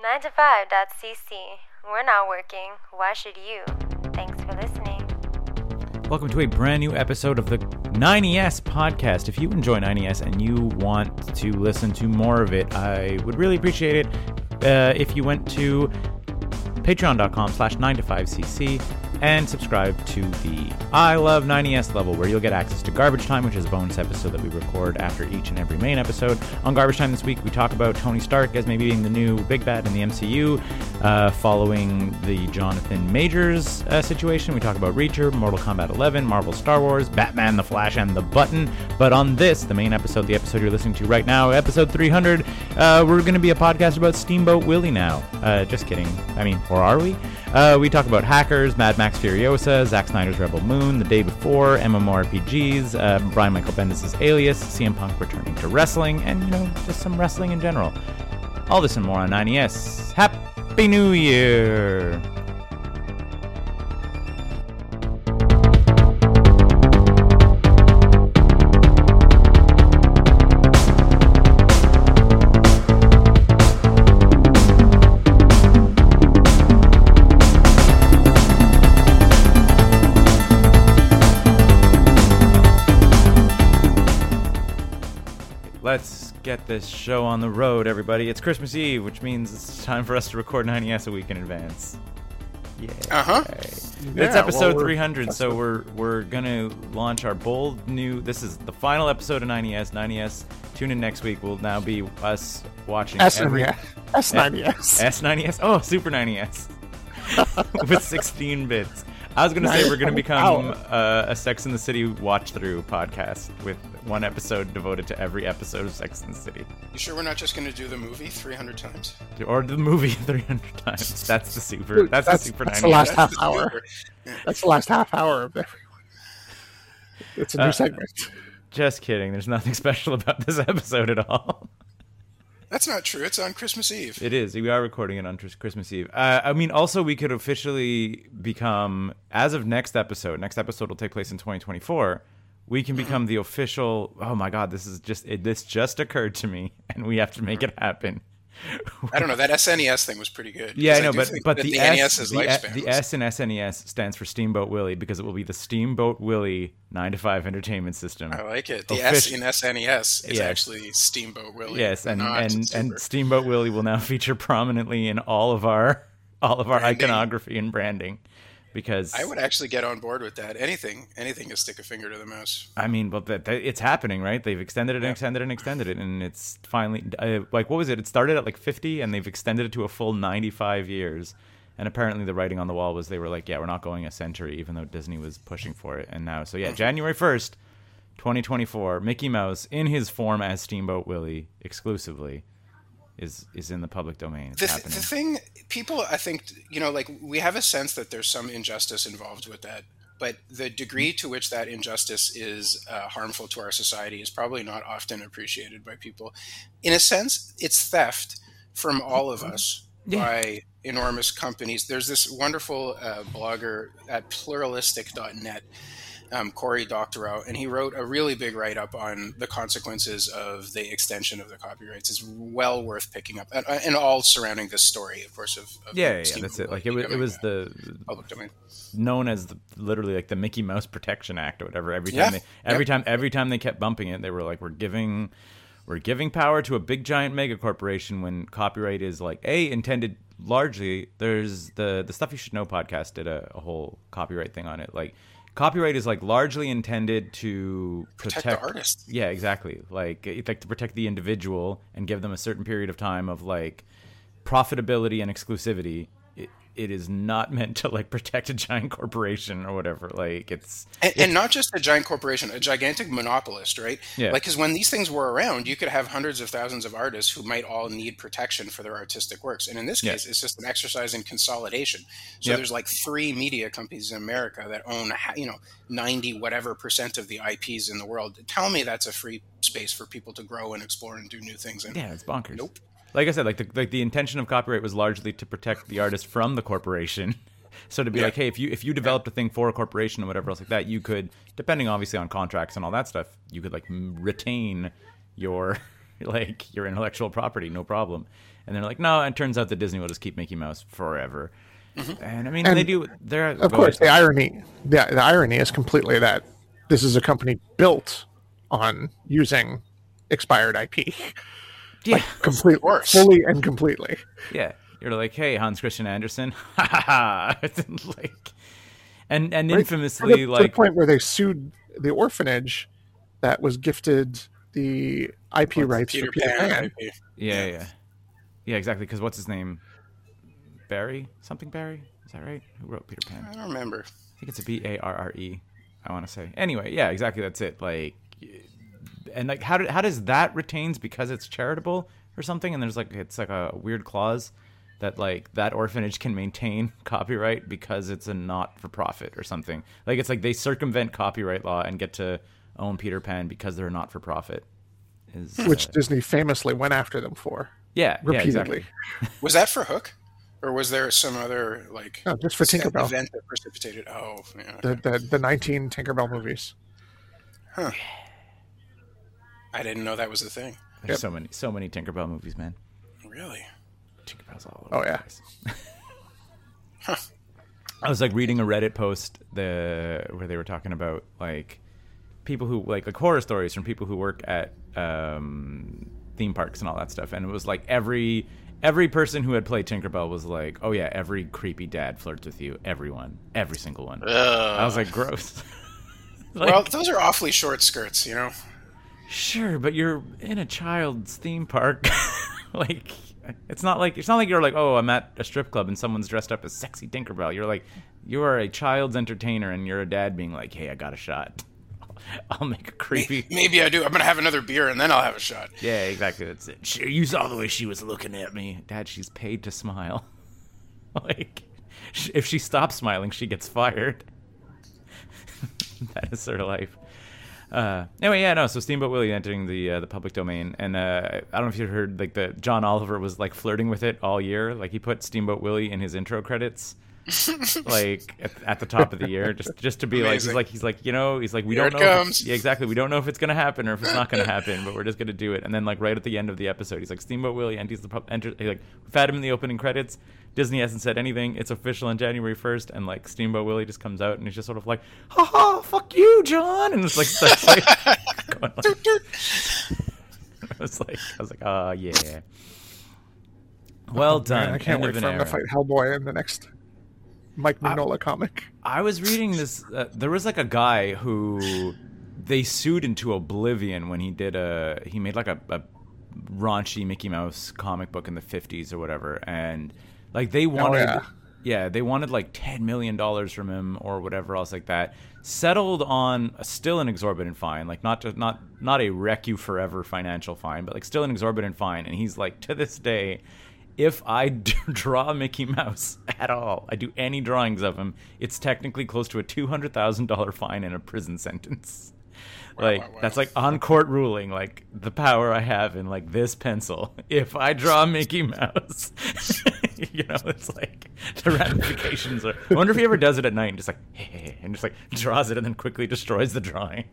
9to5.cc. We're not working. Why should you? Thanks for listening. Welcome to a brand new episode of the 90s podcast. If you enjoy 90s and you want to listen to more of it, I would really appreciate it uh, if you went to patreon.com slash 9to5cc and subscribe to the I Love 90s level, where you'll get access to Garbage Time, which is a bonus episode that we record after each and every main episode. On Garbage Time this week, we talk about Tony Stark as maybe being the new big bad in the MCU, uh, following the Jonathan Majors uh, situation. We talk about Reacher, Mortal Kombat 11, Marvel Star Wars, Batman, The Flash, and The Button. But on this, the main episode, the episode you're listening to right now, episode 300, uh, we're going to be a podcast about Steamboat Willie now. Uh, just kidding. I mean, or are we? Uh, we talk about hackers, Mad Max Furiosa, Zack Snyder's Rebel Moon, The Day Before, MMORPGs, uh, Brian Michael Bendis' Alias, CM Punk returning to wrestling, and, you know, just some wrestling in general. All this and more on 90S. Happy New Year! Get this show on the road, everybody. It's Christmas Eve, which means it's time for us to record 90S a week in advance. Yeah. Uh-huh. it's Yeah, episode well, 300, so we're we're gonna launch our bold new. This is the final episode of 90S. 90S. Tune in next week. Will now be us watching every S90S. S90S. S90S. Oh, Super 90S with 16 bits. I was gonna say we're gonna become uh, a Sex in the City watch through podcast with one episode devoted to every episode of Sex in the City, You sure we're not just going to do the movie 300 times? or the movie 300 times. That's the super. Dude, that's, that's- the super that's 90s. the last That's half the hour. That's the last half hour of everyone. It's a new Uh, segment. Just kidding. There's nothing special about this episode at all. That's not true. It's on Christmas Eve. It is. We are recording it on Christmas Eve. Uh, I mean, also we could officially become, as of next episode. Next episode will take place in 2024. We can become the official. Oh my God! This is just it, this just occurred to me, and we have to make it happen. I don't know. That SNES thing was pretty good. Yeah, I know, do but but the, the, S, NES's the, lifespan the S in SNES stands for Steamboat Willie because it will be the Steamboat Willie nine to five entertainment system. I like it. The S in SNES is Yes. actually Steamboat Willie. Yes, and not and and Steamboat Willie will now feature prominently in all of our all of our Branding. iconography and branding because I would actually get on board with that. Anything, anything to stick a finger to the mouse. I mean, but that, that- it's happening, right? They've extended it and Yeah. extended it and extended it, and it's finally uh, like what was it? It started at like fifty, and they've extended it to a full ninety-five years. And apparently, the writing on the wall was they were like, "Yeah, we're not going a century," even though Disney was pushing for it. And now, so Mm-hmm. yeah, January first, twenty twenty-four, Mickey Mouse in his form as Steamboat Willie exclusively is is in the public domain. The, th- the thing, people, I think, you know, like we have a sense that there's some injustice involved with that, but the degree to which that injustice is uh, harmful to our society is probably not often appreciated by people. In a sense, it's theft from all of us Yeah. by enormous companies. There's this wonderful uh, blogger at pluralistic.net um, Cory Doctorow, and he wrote a really big write up on the consequences of the extension of the copyrights. It's well worth picking up, and, and all surrounding this story, of course. Of, of yeah, yeah, that's it. Like it was, it was the public domain. known as the, literally like the Mickey Mouse Protection Act or whatever. Every time Yeah. they every time every time they kept bumping it, they were like, "We're giving." We're giving power to a big giant mega corporation when copyright is like a intended largely. There's the the stuff you should know podcast did a, a whole copyright thing on it. Like copyright is like largely intended to Protect protect, the artist. Yeah, exactly. Like like to protect the individual and give them a certain period of time of like profitability and exclusivity. It, is not meant to like protect a giant corporation or whatever. Like it's And, and not just a giant corporation, a gigantic monopolist, right? Yeah. Like, because when these things were around, you could have hundreds of thousands of artists who might all need protection for their artistic works. And in this Yeah. case, it's just an exercise in consolidation. So Yep. there's like three media companies in America that own, you know, 90 whatever percent of the IPs in the world. Tell me that's a free space for people to grow and explore and do new things. And yeah, it's bonkers. Nope. Like I said, like the like the intention of copyright was largely to protect the artist from the corporation. So to be Yeah. like, hey, if you if you developed a thing for a corporation or whatever else like that, you could, depending obviously on contracts and all that stuff, you could like retain your like your intellectual property, no problem. And they're like, no, and it turns out that Disney will just keep Mickey Mouse forever. Mm-hmm. And I mean, And they do. They're Of course, the irony, the, the irony is completely that this is a company built on using expired IP, yeah, complete, course. fully and completely. yeah. You're like, hey, Hans Christian Andersen, ha ha ha, like, and and Right? infamously, to the, to the like, point where they sued the orphanage that was gifted the IP rights Peter for Peter Pan. Pan. IP. yeah, yeah, yeah, exactly. Because what's his name? Barry, something Barry. Is that right? Who wrote Peter Pan? I don't remember. I think it's a B A R R E. I want to say. Anyway, yeah, exactly. That's it. Like, and like, how did how does that retains because it's charitable or something? And there's like it's like a weird clause that like that orphanage can maintain copyright because it's a not for profit or something. Like it's like they circumvent copyright law and get to own Peter Pan because they're not for profit. Is which uh, Disney famously went after them for yeah, yeah, repeatedly. exactly. Was that for Hook, or was there some other like No, just for Tinkerbell. event that precipitated? Oh, yeah. The, the the 19 Tinkerbell movies. I didn't know that was a thing. There's Yep. so many so many Tinkerbell movies, man. Really? Tinkerbell's all over Oh, the yeah. place. I was like reading a Reddit post the where they were talking about like people who like like horror stories from people who work at um, theme parks and all that stuff, and it was like every every person who had played Tinkerbell was like, oh yeah, every creepy dad flirts with you, everyone, every single one. I was like, gross. Like, well, those are awfully short skirts, you know. Sure, but you're in a child's theme park. like it's not like it's not like you're like, "Oh, I'm at a strip club and someone's dressed up as sexy Tinkerbell." You're like you are a child's entertainer and you're a dad being like, "Hey, I got a shot." I'll make a creepy Maybe I do. I'm gonna have another beer and then I'll have a shot. Yeah, exactly. That's it. Sure, you saw the way she was looking at me. Dad, she's paid to smile. like if she stops smiling, she gets fired. that is her life. Uh, anyway, yeah, no. So Steamboat Willie entering the uh, the public domain, and uh, I don't know if you heard like the John Oliver was like flirting with it all year. Like he put Steamboat Willie in his intro credits, like at, at the top of the year, just just to be like he's like he's like you know he's like we Here don't know. if comes. it's- yeah, exactly. We don't know if it's gonna happen or if it's not gonna happen, but we're just gonna do it. And then like right at the end of the episode, he's like Steamboat Willie enters the pub- enter. He's like we've had him in the opening credits. Disney hasn't said anything. It's official on January first, and like Steamboat Willie just comes out and he's just sort of like, "Ha ha, fuck you, John," and it's like starts like, going like I was like, I was like, oh yeah. Well oh, done. Man, I can't End wait for an him to era. fight Hellboy in the next Mike Mignola comic. I was reading this. Uh, there was like a guy who they sued into oblivion when he did a. He made like a, a raunchy Mickey Mouse comic book in the fifties or whatever, and like they wanted. yeah. yeah, they wanted like ten million dollars from him or whatever else like that. Settled on a, still an exorbitant fine, like not just not not a wreck you forever financial fine, but like still an exorbitant fine. And he's like, to this day, if I d- draw Mickey Mouse at all, I do any drawings of him, it's technically close to a two hundred thousand dollar fine and a prison sentence. like wow, wow. that's like on court ruling, like the power I have in like this pencil. If I draw Mickey Mouse, you know, it's like the ramifications are. I wonder if he ever does it at night and just like, and just like draws it and then quickly destroys the drawing.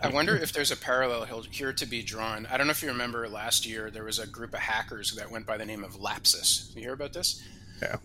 I wonder if there's a parallel here to be drawn. I don't know if you remember last year there was a group of hackers that went by the name of Lapsus. You hear about this? Yeah.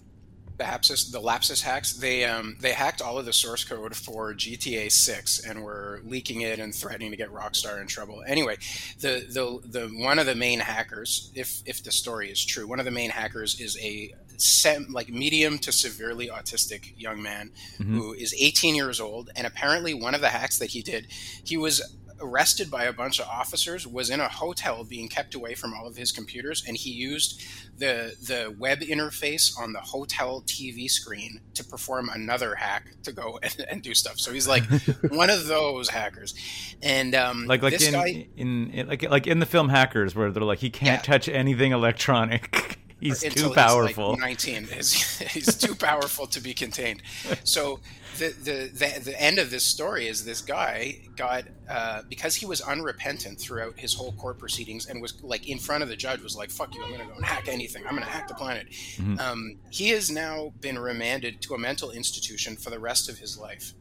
The Lapsus, the Lapsus hacks. They um, they hacked all of the source code for GTA 6 and were leaking it and threatening to get Rockstar in trouble. Anyway, the the the one of the main hackers, if if the story is true, one of the main hackers is a sem- like medium to severely autistic young man who is 18 years old and apparently one of the hacks that he did he was arrested by a bunch of officers was in a hotel being kept away from all of his computers and he used the the web interface on the hotel TV screen to perform another hack to go and, and do stuff so he's like one of those hackers and um like like this in, guy in in like like in the film Hackers, where they're like he can't Yeah. touch anything electronic. He's too powerful. He's like 19. He's, he's too powerful to be contained. So the, the the the end of this story is this guy got uh, because he was unrepentant throughout his whole court proceedings and was like in front of the judge was like fuck you I'm gonna go and hack anything I'm gonna hack the planet. Mhm. Um, he has now been remanded to a mental institution for the rest of his life,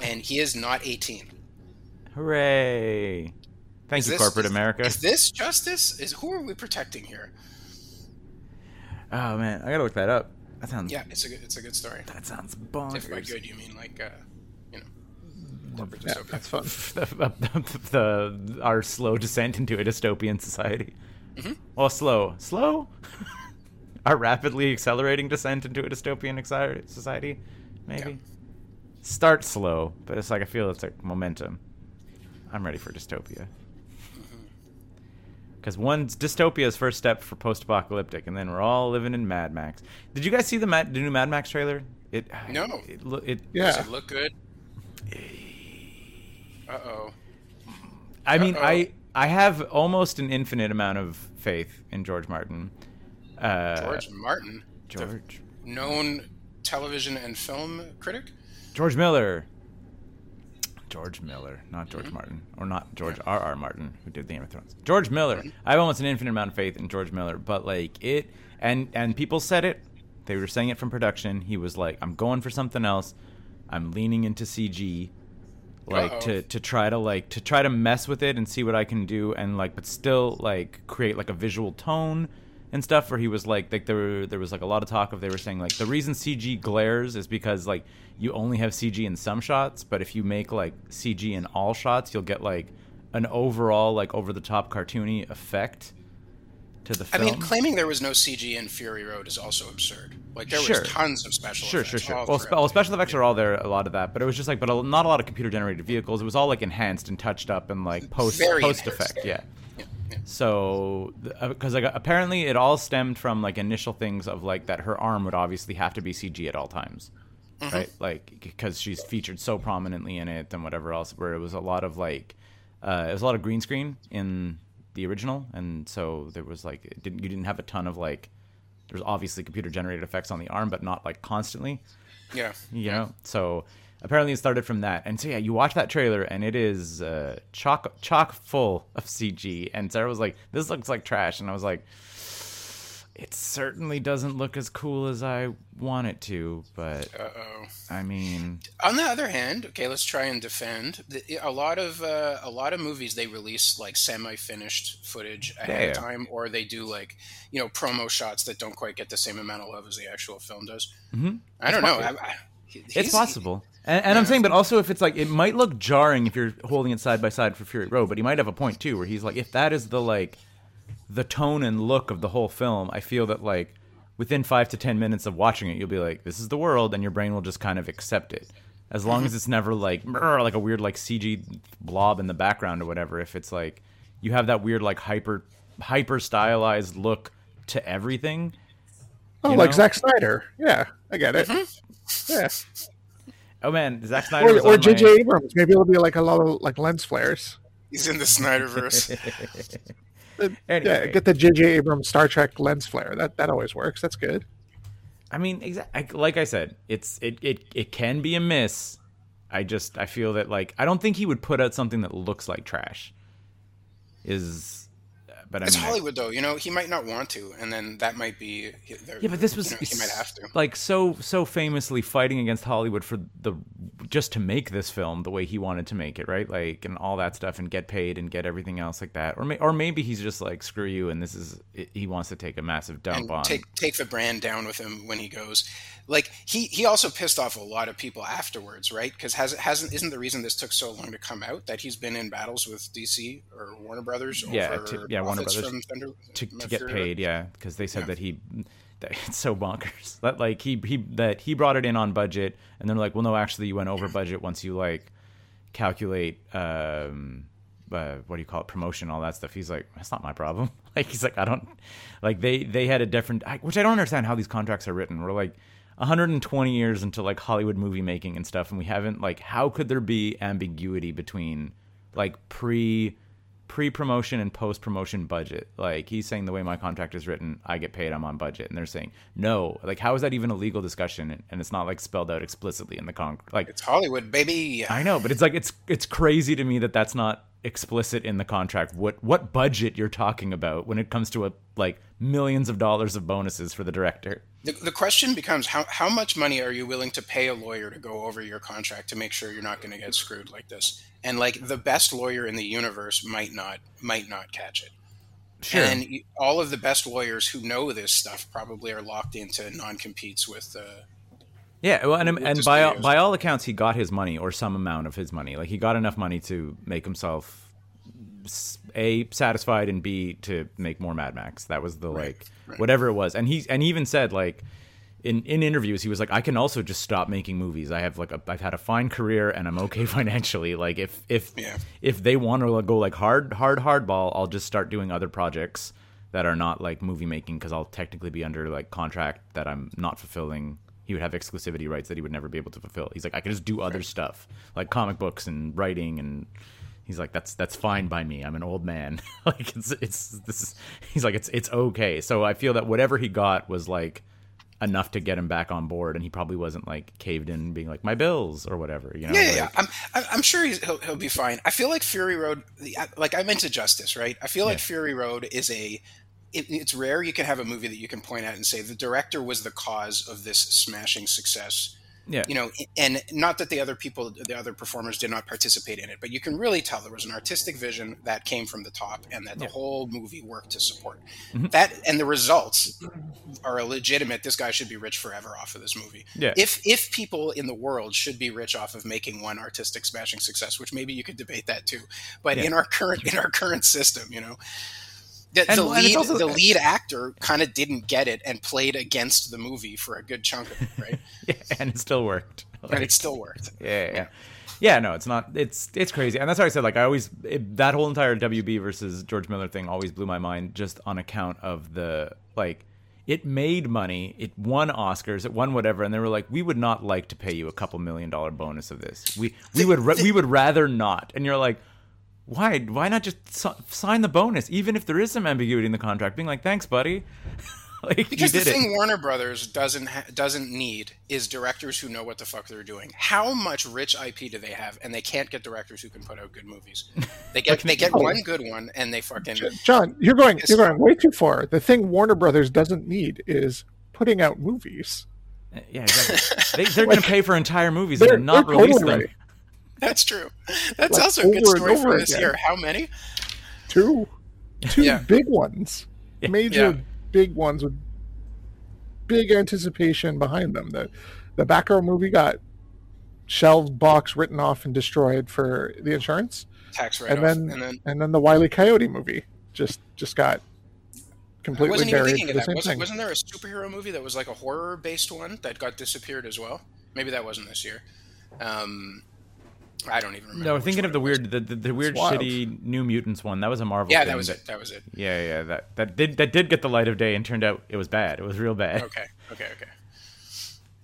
and he is not 18. Hooray! Thank Is you, this- corporate is- America. Is this justice? Is who are we protecting here? Oh man, I gotta look that up. That sounds Yeah, it's a good, it's a good story. that sounds bonkers. If by good you mean like uh, you know, Yeah, dystopia. that's fun. the, the, our slow descent into a dystopian society. Mm-hmm. Well, slow, slow. our rapidly accelerating descent into a dystopian exi- society, maybe. Yeah. Start slow, but it's like I feel it's like momentum. I'm ready for dystopia. Because one dystopia's first step for post-apocalyptic, and then we're all living in Mad Max. Did you guys see the, Mad, the new Mad Max trailer? It No. It, lo- it Yeah. Does it look good? Uh oh. I mean, Uh-oh. I I have almost an infinite amount of faith in George Martin. Uh, George Martin, George known television and film critic. George Miller. George Miller, not George Mm-hmm. Martin, or not George R. R. Martin, who did the Game of Thrones. George Miller. Mm-hmm. I have almost an infinite amount of faith in George Miller, but like it, and and people said it. They were saying it from production. He was like, "I'm going for something else. I'm leaning into CG." like Uh-oh. to to try to like to try to mess with it and see what I can do and like but still like create like a visual tone and stuff where he was like like there were, there was like a lot of talk of they were saying like the reason CG glares is because like you only have CG in some shots but if you make like CG in all shots you'll get like an overall like over the top cartoony effect to the film. I mean, claiming there was no CG in Fury Road is also absurd. Like there Sure. was tons of special Sure, effects. sure, sure. all Well, spe- well, special effects are all there, a lot of that, but it was just like, but a, not a lot of computer generated vehicles. It was all like enhanced and touched up and like post Very post enhanced. effect, yeah. Yeah. So, because like apparently it all stemmed from like initial things of like that her arm would obviously have to be CG at all times, Mm-hmm. right? Like because she's featured so prominently in it and whatever else. Where it was a lot of like, uh, it was a lot of green screen in the original, and so there was like it didn't you didn't have a ton of like. There's obviously computer generated effects on the arm, but not like constantly Yeah. you know so apparently it started from that and so yeah you watch that trailer and it is uh, chock chock full of cg and sarah was like this looks like trash and i was like it certainly doesn't look as cool as i want it to but Uh oh. i mean On the other hand, okay, let's try and defend. The, a lot of uh, a lot of movies they release like semi-finished footage ahead Yeah, of time, or they do like you know promo shots that don't quite get the same amount of love as the actual film does. Mhm. I don't know. I. I, it's possible and, and i'm saying but also if it's like it might look jarring if you're holding it side by side for fury road but he might have a point too where he's like if that is the like the tone and look of the whole film, I feel that like within five to ten minutes of watching it, you'll be like, "This is the world," and your brain will just kind of accept it. As long mm-hmm. as it's never like like a weird like CG blob in the background or whatever. If it's like you have that weird like hyper hyper stylized look to everything. Oh, like know? Zack Snyder. Yeah, I get it. Mm-hmm. Yeah. Oh man, Zack Snyder Or, or J.J. my- Abrams. Maybe it'll be like a lot of like lens flares. He's in the Snyderverse. Anyway. Yeah, get the J.J. Abrams Star Trek lens flare. That that always works. That's good. I mean, exa- like I said, it's it, it it can be a miss. I just I feel that like I don't think he would put out something that looks like trash. Is, but I it's mean, I- Hollywood, though. You know, he might not want to, and then that might be. yeah, but this was you know, he might have to. like so so famously fighting against Hollywood for the just to make this film the way he wanted to make it, right? Like and all that stuff, and get paid and get everything else like that, or may, or maybe he's just like screw you, and this is he wants to take a massive dump and on. take take the brand down with him when he goes. Like he he also pissed off a lot of people afterwards, right? Because has hasn't isn't the reason this took so long to come out that he's been in battles with DC or Warner Brothers Yeah, over to- yeah, Warner profits Brothers Thunder, to, to get paid, yeah, because they said Yeah. that he that it's so bonkers that like he he that he brought it in on budget, and they're like, well, no, actually, you went over budget once you like calculate um uh, what do you call it promotion all that stuff. He's like, that's not my problem. like he's like, I don't like they they had a different I, which I don't understand how these contracts are written. We're like. 120 years into like Hollywood movie making and stuff and we haven't like how could there be ambiguity between like pre pre promotion and post promotion budget. Like he's saying the way my contract is written, I get paid, I'm on budget, and they're saying no. Like how is that even a legal discussion? And it's not like spelled out explicitly in the con. Like It's Hollywood, baby. I know, but it's like it's it's crazy to me that that's not explicit in the contract what what budget you're talking about when it comes to a like millions of dollars of bonuses for the director. The, the question becomes how, how much money are you willing to pay a lawyer to go over your contract to make sure you're not going to get screwed like this? And like the best lawyer in the universe might not might not catch it. Sure. And all of the best lawyers who know this stuff probably are locked into non competes with. Uh, Yeah, well, and, um, and by all, by all accounts, he got his money or some amount of his money. Like he got enough money to make himself a satisfied and b to make more Mad Max. That was the like right. whatever it was. And he and he even said like in in interviews he was like I can also just stop making movies. I have like a, I've had a fine career and I'm okay financially. Like if if Yeah. if they want to go like hard hard hardball, I'll just start doing other projects that are not like movie making because I'll technically be under like contract that I'm not fulfilling. He would have exclusivity rights that he would never be able to fulfill. He's like, I can just do other stuff like comic books and writing, and he's like, that's that's fine by me. I'm an old man. like it's it's this is. He's like, it's it's okay. So I feel that whatever he got was like enough to get him back on board, and he probably wasn't like caved in, being like my bills or whatever. You know? yeah, yeah, like- yeah. I'm, I'm I'm sure he's, he'll, he'll be fine. I feel like Fury Road, like I'm into justice, right? I feel like Yeah. Fury Road is a. It, it's rare you can have a movie that you can point at and say the director was the cause of this smashing success. Yeah. You know, and not that the other people, the other performers did not participate in it, but you can really tell there was an artistic vision that came from the top and that the Yeah. Mm-hmm. whole movie worked to support. That and the results are legitimate. This guy should be rich forever off of this movie Yeah. if if people in the world should be rich off of making one artistic smashing success, which maybe you could debate that too, but Yeah. in our current in our current system, you know, the, And- the lead also- the lead actor kind of didn't get it and played against the movie for a good chunk of it, right? yeah, and it still worked. but it still worked. yeah, yeah, yeah. Yeah, no, it's not. It's it's crazy, and that's why I said like I always it, that whole entire WB versus George Miller thing always blew my mind just on account of the like it made money, it won Oscars, it won whatever, and they were like, we would not like to pay you a couple million dollar bonus of this. We we would ra- we would rather not, and you're like. Why? Why not just si- sign the bonus, even if there is some ambiguity in the contract? Being like, "Thanks, buddy." like Because you the thing it. Warner Brothers doesn't ha- doesn't need is directors who know what the fuck they're doing. How much rich IP do they have, and they can't get directors who can put out good movies? They get they get one good one, and they fucking John, you're going you're going way too far. The thing Warner Brothers doesn't need is putting out movies. Uh, yeah, exactly. they, they're going to pay for entire movies They're- and not they're release totally them. ready. That's true. That's Like, also a good story for this again. year. How many? Two, two Yeah. big ones, Yeah. major Yeah. big ones with big anticipation behind them. The the Batgirl movie got shelved, box written off, and destroyed for the insurance, Tax write and off. then And then and then the Wiley Coyote movie just just got I completely wasn't even buried. thinking for of the that. same Wasn't, thing. wasn't there a superhero movie that was like a horror based one that got disappeared as well? Maybe that wasn't this year. Um, I don't even remember. No, which thinking of the weird, the, the, the weird, wild. shitty New Mutants one. That was a Marvel. Yeah, thing that was it. That was it. Yeah, yeah, that that did that did get the light of day, and turned out it was bad. It was real bad. Okay, okay, okay.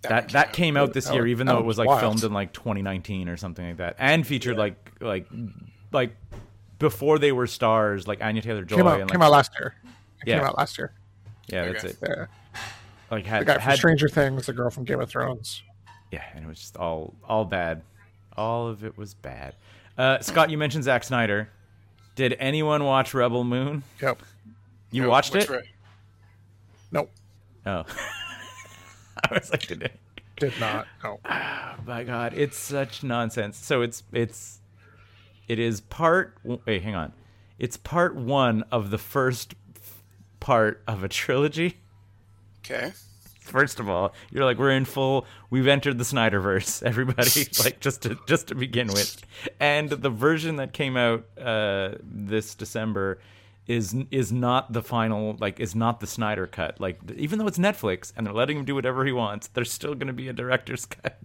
That that came out this That year, was- even that though it was was like wild. filmed in like 2019 or something like that, and featured like like like before they were stars, like Anya Taylor Joy. came out and, came out last year. It Yeah. came out last year. yeah, that's it. Yeah. Like The guy from had Stranger Things, the girl from Game of Thrones. yeah, and it was just all all bad. All of it was bad. Uh, Scott, you mentioned Zack Snyder. Did anyone watch Rebel Moon? Yep. You No, watched which it? re- Nope. Oh, I was like, did it? Did not. No. Oh my god, it's such nonsense. So it's it's it is part wait, hang on. It's part 1 of the first part of a trilogy. Okay. First of all, you're like we're in full we've entered the Snyderverse, everybody, like just to just to begin with. And the version that came out uh this December is is not the final like is not the Snyder cut. Like even though it's Netflix and they're letting him do whatever he wants, there's still going to be a director's cut.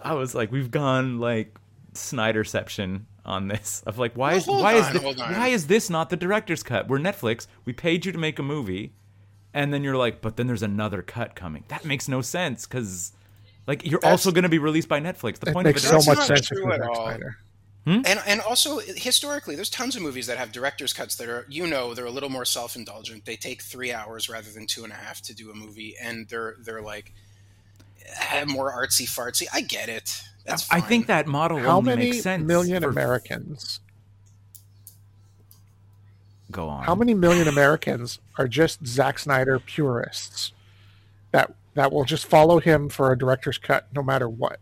I was like, we've gone like Snyderception on this of like, why is why is on, thi- hold on. why is this not the director's cut? We're Netflix. We paid you to make a movie, and then you're like, but then there's another cut coming. That makes no sense because like you're That's- also going to be released by Netflix. The It point of makes it so is- much sense true you're at Zack all. Snyder. And and also historically, there's tons of movies that have director's cuts that are you know they're a little more self indulgent. They take three hours rather than two and a half to do a movie, and they're they're like eh, more artsy fartsy. I get it. That's I think that model How only many makes sense million for- Americans go on. How many million Americans are just Zack Snyder purists that that will just follow him for a director's cut no matter what?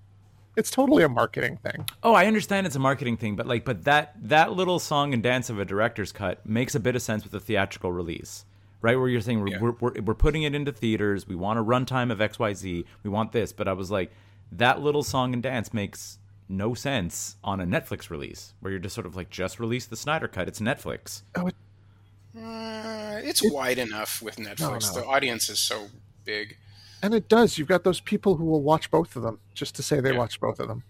It's totally a marketing thing. Oh, I understand it's a marketing thing, but like, but that that little song and dance of a director's cut makes a bit of sense with a theatrical release, right? Where you're saying we're Yeah. we're, we're, we're putting it into theaters, we want a runtime of X Y Z, we want this, but I was like, that little song and dance makes no sense on a Netflix release, where you're just sort of like, just release the Snyder cut, it's Netflix. Oh, it, Uh, it's wide enough with Netflix. no. The audience is so big. and it does. You've got those people who will watch both of them just to say they Yeah. watched both of them.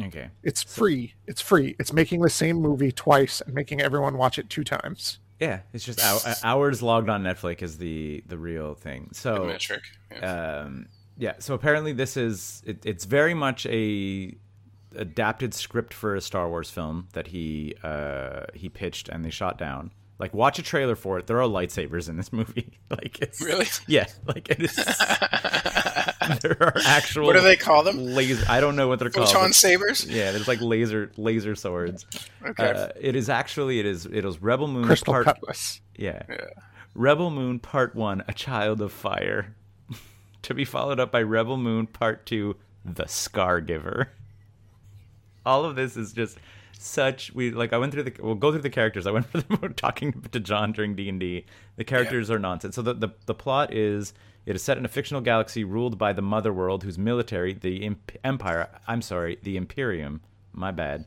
Okay, It's free. It's free. It's making the same movie twice and making everyone watch it two times. yeah, it's just hou- hours logged on Netflix is the the real thing. The So metric. Yeah. um, yeah so apparently this is it, it's very much a adapted script for a star wars film that he uh he pitched and they shot down like watch a trailer for it there are lightsabers in this movie like it's Really? yeah like it is there are actual what do they call them? laser i don't know what they're called Photon but- sabers. yeah there's like laser laser swords Okay. uh, it is actually it is it is rebel moon Crystal part Cutlass. yeah. Yeah. Rebel Moon Part 1, A Child of Fire. to be followed up by Rebel Moon Part 2, The Scar Giver. All of this is just such we like I went through the we'll go through the characters. I went for the talking to John during D&D. The characters are nonsense. So the, the the plot is it is set in a fictional galaxy ruled by the mother world whose military, the imp- empire, I'm sorry, the Imperium, my bad,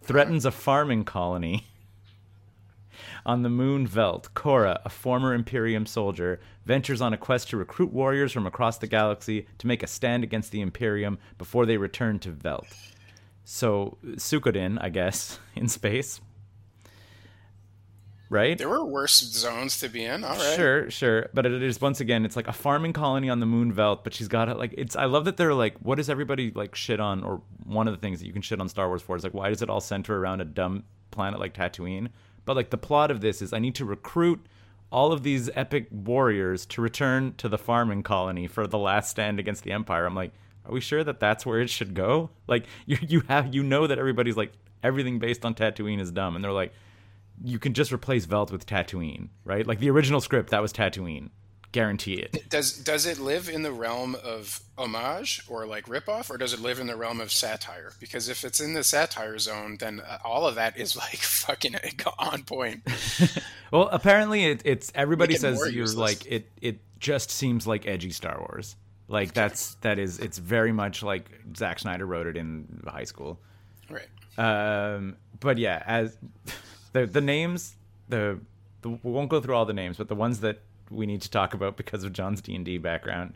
threatens a farming colony on the moon Veldt, Kora, a former Imperium soldier, ventures on a quest to recruit warriors from across the galaxy to make a stand against the Imperium before they return to Veldt. So, Suikoden, I guess, in space. Right? There were worse zones to be in. All right. Sure, sure, but it is once again, it's like a farming colony on the moon Veldt, but she's got it like it's. I love that they're like, what does everybody like shit on? Or one of the things that you can shit on Star Wars for is like, why does it all center around a dumb planet like Tatooine? But like the plot of this is, I need to recruit all of these epic warriors to return to the farming colony for the last stand against the Empire. I'm like, are we sure that that's where it should go? Like you, you have, you know that everybody's like everything based on Tatooine is dumb, and they're like you can just replace Veldt with Tatooine, right? Like the original script, that was Tatooine. Guarantee it. Does does it live in the realm of homage or like ripoff, or does it live in the realm of satire? Because if it's in the satire zone, then uh, all of that is like fucking on point. Well, apparently it, it's everybody Make says you're useless. like it. It just seems like edgy Star Wars. Like that's that is it's very much like Zack Snyder wrote it in high school. Right. Um, but yeah, as the the names, the, the we won't go through all the names, but the ones that we need to talk about because of John's D and D background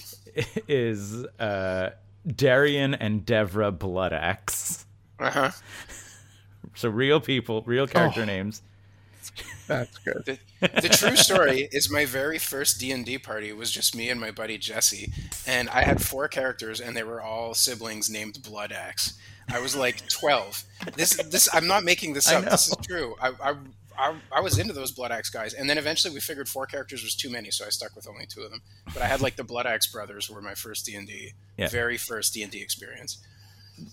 is uh, Darrian and Devra Bloodaxe. Uh huh. So real people, real character Oh. names. That's good. The, the true story is my very first D and D party was just me and my buddy Jesse, and I had four characters, and they were all siblings named Blood Axe. I was like twelve. This this I'm not making this up. This is true. I, I I I was into those Blood Axe guys, and then eventually we figured four characters was too many, so I stuck with only two of them. But I had like the Blood Axe brothers were my first D and D, very first D and D experience.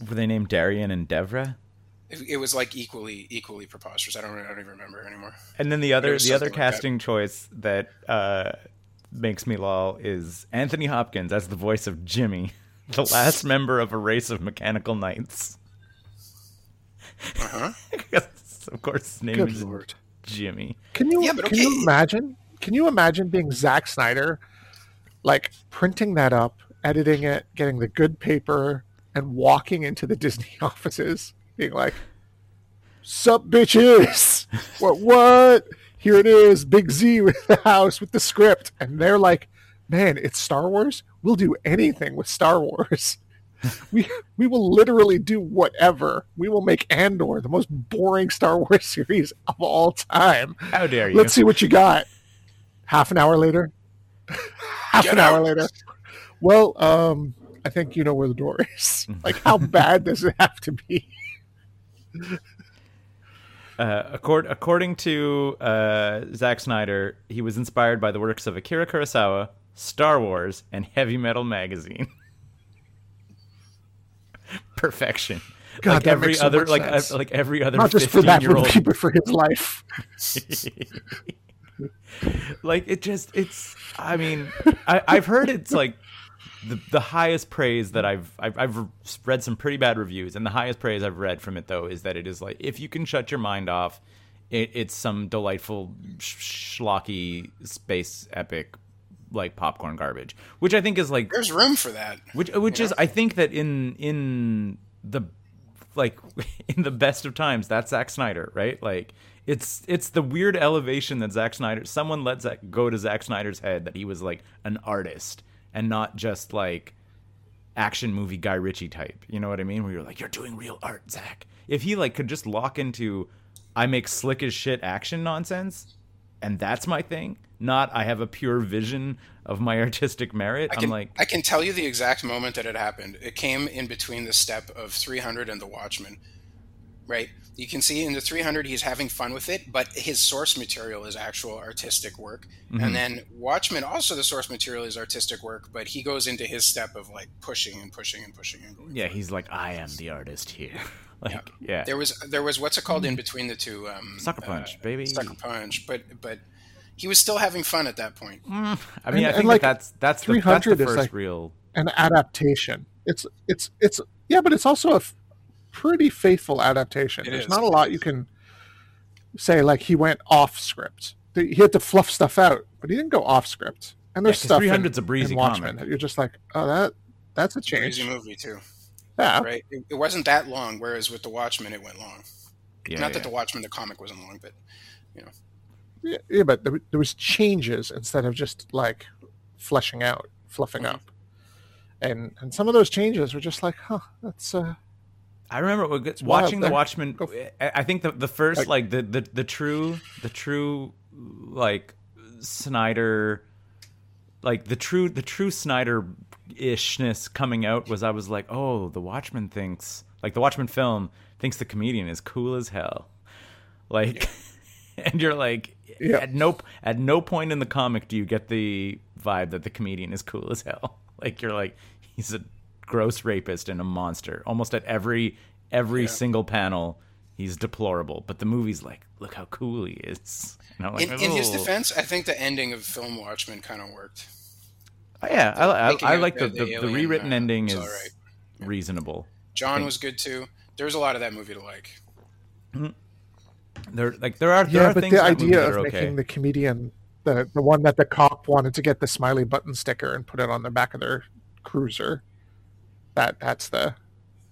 Were they named Darrian and Devra? It, it was like equally equally preposterous. I don't I don't even remember anymore. And then the other the other something like that. casting choice that uh, makes me lol is Anthony Hopkins as the voice of Jimmy, the last member of a race of mechanical knights. Uh huh. Of course his name Good is lord. Jimmy. Can you Yeah, but can you imagine? Can you imagine being Zack Snyder, like printing that up, editing it, getting the good paper, and walking into the Disney offices, being like, "Sup, bitches? what? What? Here it is, Big Z with the house with the script," and they're like, "Man, it's Star Wars. We'll do anything with Star Wars." We, we will literally do whatever. We will make Andor the most boring Star Wars series of all time. How dare you? Let's see what you got. Half an hour later. Half Get an hour out. later. Well, um, I think you know where the door is. Like, how bad does it have to be? Uh, accord, according to uh, Zack Snyder, he was inspired by the works of Akira Kurosawa, Star Wars, and Heavy Metal Magazine. Perfection. God, like every so other like sense. uh, like every other Not just for that 15 year old movie, but for his life. like it just it's i mean I, i've heard it's like the, the highest praise that I've, I've i've read some pretty bad reviews and the highest praise i've read from it though is that it is like if you can shut your mind off it, it's some delightful sh- schlocky space epic like popcorn garbage which i think is like There's room for that. which which is I think that in in the like in the best of times that's Zack Snyder, right? Like it's it's the weird elevation that Zack Snyder someone let Zack go to Zack Snyder's head that he was like an artist and not just like action movie Guy Ritchie type. You know what I mean? Where you're like you're doing real art, Zack. If he like could just lock into I make slick as shit action nonsense and that's my thing, not I have a pure vision of my artistic merit. I I'm like I can tell you the exact moment that it happened. It came in between the step of 300 and the Watchmen, right? You can see in the 300 he's having fun with it, but his source material is actual artistic work. Mm-hmm. And then Watchmen also the source material is artistic work, but he goes into his step of like pushing and pushing and pushing and going. Yeah, he's like, I am the artist here. like, yeah. There was there was what's it called in between the two um, Sucker Punch, baby. Sucker Punch, but but he was still having fun at that point. I mean, And- I think like, that that's that's the, that's the 300 first like- real. An adaptation. It's it's it's yeah, but it's also a f- pretty faithful adaptation. It There's is. not a lot you can say like he went off script. He had to fluff stuff out, but he didn't go off script. And there's 'cause stuff in, 300's a breezy in Watchmen comic. that you're just like, oh, that that's a change. Crazy movie too, Yeah, right? It, it wasn't that long, whereas with the Watchmen it went long. Yeah, Not yeah. that the Watchmen the comic wasn't long, but you know. yeah, yeah, but there, there was changes instead of just like fleshing out, fluffing Mhm. up. And and some of those changes were just like, huh, that's uh I remember watching the Watchmen. I think the the first Like- like the the the true the true like Snyder like the true the true Snyder ishness coming out was I was like, oh, the Watchmen thinks like the Watchmen film thinks the comedian is cool as hell, like, and you're like, Yeah. at no at no point in the comic do you get the vibe that the comedian is cool as hell. Like you're like he's a gross rapist and a monster. Almost at every every Yeah. single panel, he's deplorable. But the movie's like, look how cool he is. And I'm like, in, in his "Oh." defense, I think the ending of film Watchmen kind of worked. Oh, yeah, I, I, I like the- the, the the, the alien, rewritten uh, ending was is alright. reasonable. John was good too. There was a lot of that movie to like. There like there are there yeah, are but things the in that movie idea of are making okay. the comedian the the one that the cop wanted to get the smiley button sticker and put it on the back of their cruiser. That that's the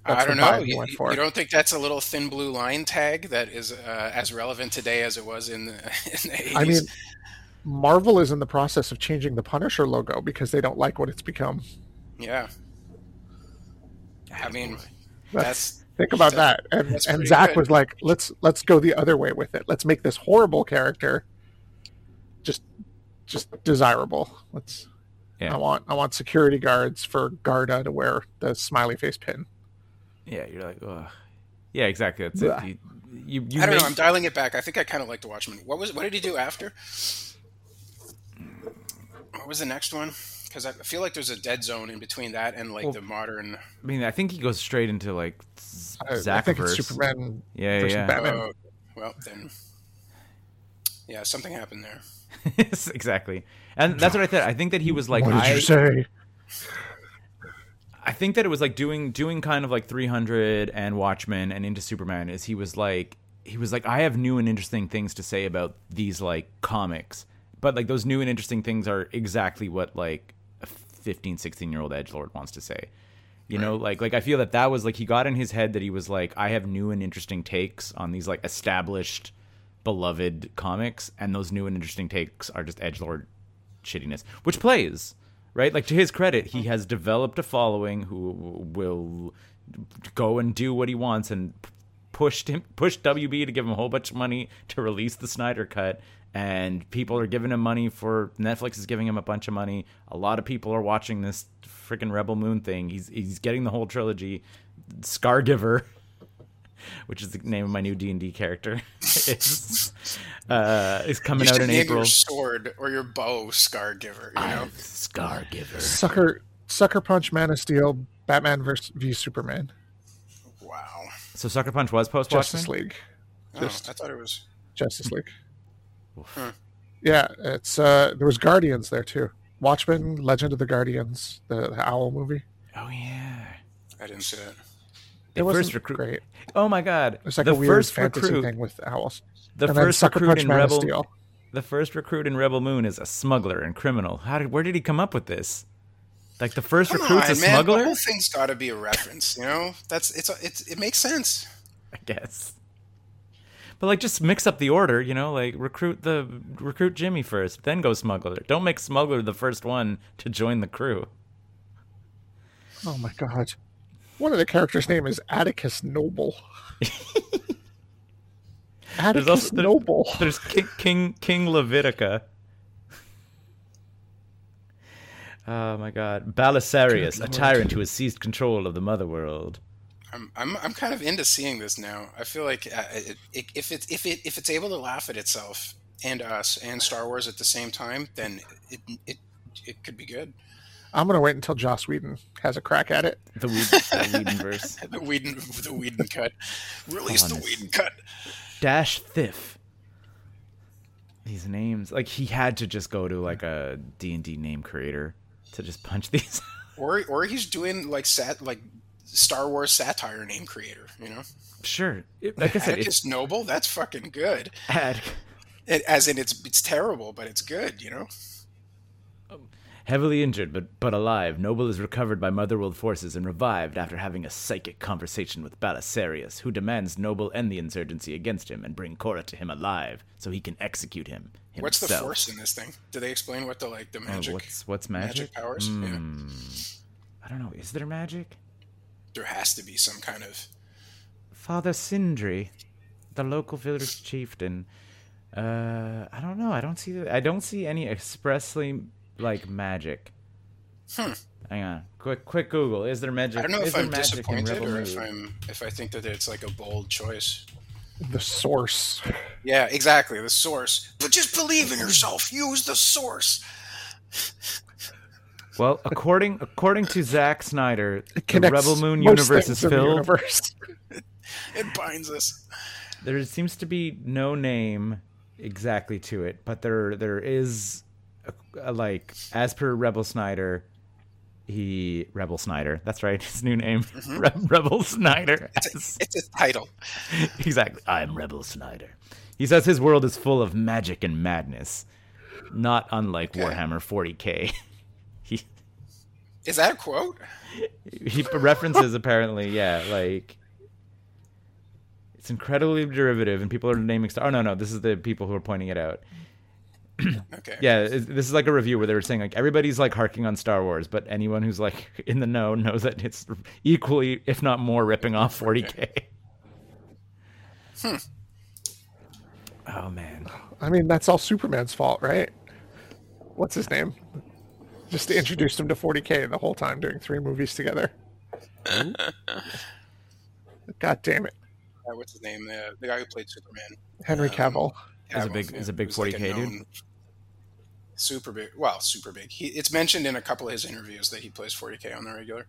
that's I don't know. You, went you don't think that's a little thin blue line tag that is uh, as relevant today as it was in the, in the 80s? I mean, Marvel is in the process of changing the Punisher logo because they don't like what it's become. yeah. I mean, That's, that's think about that- that. And and Zack good. was like, let's let's go the other way with it. Let's make this horrible character just just desirable. Let's. Yeah. I want I want security guards for Garda to wear the smiley face pin. Yeah, you're like, Ugh. yeah, exactly. That's it. You, you, you I don't make- know. I'm dialing it back. I think I kind of like the Watchmen. What was what did he do after? What was the next one? Because I feel like there's a dead zone in between that and like Well, the modern. I mean, I think he goes straight into like Z- I, I think it's Zackverse. Superman Yeah, yeah. Batman. Oh, well then. Yeah, something happened there. Yes, exactly. And that's what I said. I think that he was like, what did I, you say? I think that it was like doing doing kind of like 300 and Watchmen and into Superman is he was like he was like I have new and interesting things to say about these like comics. But like those new and interesting things are exactly what like a 15 16 year old edge lord wants to say. You know, like like I feel that that was like he got in his head that he was like I have new and interesting takes on these like established beloved comics and those new and interesting takes are just edge lord shittiness, which plays right. Like to his credit, he has developed a following who will go and do what he wants and pushed him pushed WB to give him a whole bunch of money to release the Snyder cut. And people are giving him money for Netflix is giving him a bunch of money. A lot of people are watching this freaking Rebel Moon thing. He's he's getting the whole trilogy. Scargiver, which is the name of my new D and D character, is uh, is coming you out in name April. your sword or your bow Scar Giver. You know, Scargiver. Sucker Sucker Punch, Man of Steel, Batman versus v Superman. wow. So Sucker Punch was post Justice Watchmen. League. Oh, I thought it was. Justice League. Huh. Yeah, it's uh there was Guardians there too. Watchmen, Legend of the Guardians, the, the Owl movie. Oh yeah. I didn't see it. The It first recruit. great. Oh my god. It's like the a weird first fantasy recruit. thing with owls. The and first recruit Punch in Man Rebel. Steel. The first recruit in Rebel Moon is a smuggler and criminal. How did? Where did he come up with this? Like the first Come recruit's on, a man. smuggler. The whole thing's got to be a reference. You know, that's it's it's it makes sense. I guess. But like, just mix up the order, you know. Like recruit the recruit Jimmy first, then go smuggler. Don't make smuggler the first one to join the crew. Oh my god. One of the characters' name is Atticus Noble. Atticus also- there- Noble. There's King King, King Levitica. Oh my God, Balisarius, a tyrant who has seized control of the mother world. I'm I'm I'm kind of into seeing this now. I feel like uh, it, it, if it if it if it's able to laugh at itself and us and Star Wars at the same time, then it it it could be good. I'm gonna wait until Joss Whedon has a crack at it. The, Whedon, the Whedonverse. The Whedon the Whedon cut. Release the Honest. Whedon cut. Dash Thiff. These names, like he had to just go to like a D and D name creator to just punch these. Or or he's doing like sat like Star Wars satire name creator. You know, sure, It- like I said, it's Noble. That's fucking good. ad- It, as in it's it's terrible, but it's good. You know. Um, Heavily injured but but alive, Noble is recovered by Motherworld forces and revived after having a psychic conversation with Balisarius, who demands Noble end the insurgency against him and bring Kora to him alive so he can execute him himself. What's the force in this thing? Do they explain what the like the Oh, magic what's what's magic? magic powers? Yeah. Hmm. I don't know. Is there magic? There has to be some kind of Father Sindri, the local village chieftain. Uh, I don't know. I don't see. I don't see any expressly like magic. Hmm. Hang on. Quick, quick Google. Is there magic? I don't know if I'm disappointed or if I'm if I think that it's like a bold choice. The source. Yeah, exactly. The source. But just believe in yourself. Use the source. Well, according according to Zack Snyder, the Rebel Moon most universe things is in the filled. universe. It binds us. There seems to be no name exactly to it, but there there is a, a, Uh, like as per Rebel Snyder, he Rebel Snyder. That's right, his new name, mm-hmm. Re- Rebel Snyder. It's a, it's a title. exactly, I'm Rebel Snyder. He says his world is full of magic and madness, not unlike Okay. Warhammer 40k. he Is that a quote? he references apparently, yeah, like it's incredibly derivative, and people are naming. Star- oh no, no, this is the people who are pointing it out. Okay. Yeah, this is like a review where they were saying like everybody's like harking on Star Wars, but anyone who's like in the know knows that it's equally, if not more, ripping off 40k. Hmm. Oh man, I mean, that's all Superman's fault, right? What's his name? Just introduced him to 40k the whole time doing three movies together. God damn it, Uh, what's his name? The, the guy who played Superman. Henry Um, Cavill. Is a big- is a big who's like 40K dude? Super big. Well, super big. He, it's mentioned in a couple of his interviews that he plays 40k on the regular.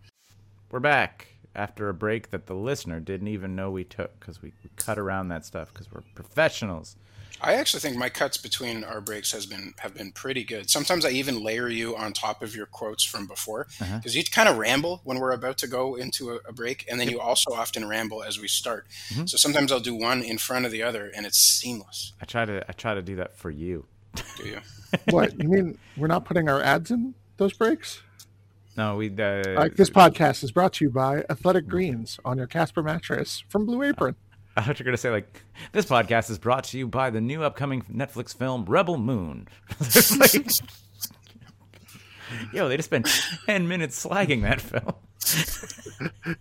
we're back after a break that the listener didn't even know we took because we, we cut around that stuff because we're professionals. I actually think my cuts between our breaks has been have been pretty good. Sometimes I even layer you on top of your quotes from before Uh-huh. because you kind of ramble when we're about to go into a, a break, and then you also often ramble as we start. Mhm. So sometimes I'll do one in front of the other, and it's seamless. I try to I try to do that for you. Do you? What you mean? We're not putting our ads in those breaks? No, we uh, Like this podcast is brought to you by Athletic Greens on your Casper mattress from Blue Apron. I thought you were gonna say like this podcast is brought to you by the new upcoming Netflix film Rebel Moon. Like, yo, they just spent ten minutes slagging that film.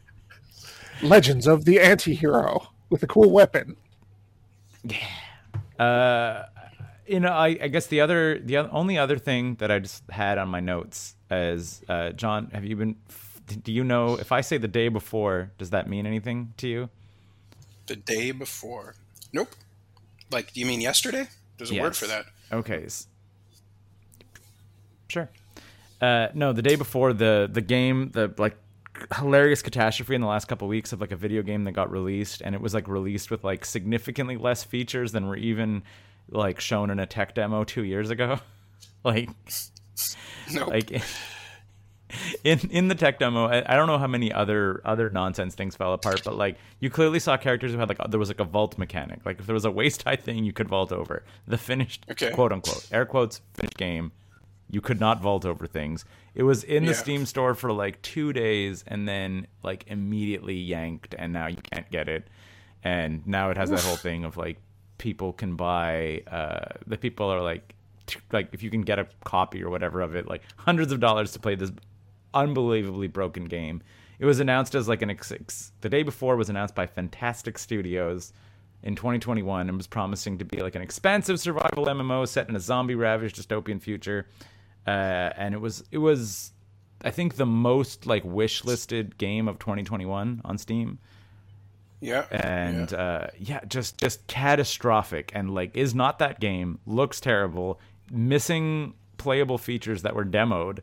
Legends of the Anti-Hero with a cool weapon. Uh, you know, I, I guess the other the only other thing that I just had on my notes is uh, John. Have you been? Do you know if I say the day before, does that mean anything to you? The day before? Nope. Like, do you mean yesterday? There's a word for that. Okay. Sure. Uh, no, the day before the the game, the like hilarious catastrophe in the last couple of weeks of like a video game that got released, and it was like released with like significantly less features than were even like shown in a tech demo two years ago. like, Nope. like in in the tech demo, I, I don't know how many other other nonsense things fell apart, but like you clearly saw characters who had like there was like a vault mechanic. Like if there was a waist high thing, you could vault over the finished Okay. quote unquote air quotes finished game. You could not vault over things. It was in the Yeah. Steam store for like two days, and then like immediately yanked, and now you can't get it. And now it has that whole thing of like people can buy. Uh, the people are like, like if you can get a copy or whatever of it, like hundreds of dollars to play this unbelievably broken game. It was announced as like an ex- the day before was announced by Fntastic Studios in 2021 and was promising to be like an expansive survival MMO set in a zombie ravaged dystopian future. Uh, and it was it was I think the most like wish listed game of 2021 on Steam yeah. and yeah. uh, yeah, just just catastrophic and like is not that game looks terrible, missing playable features that were demoed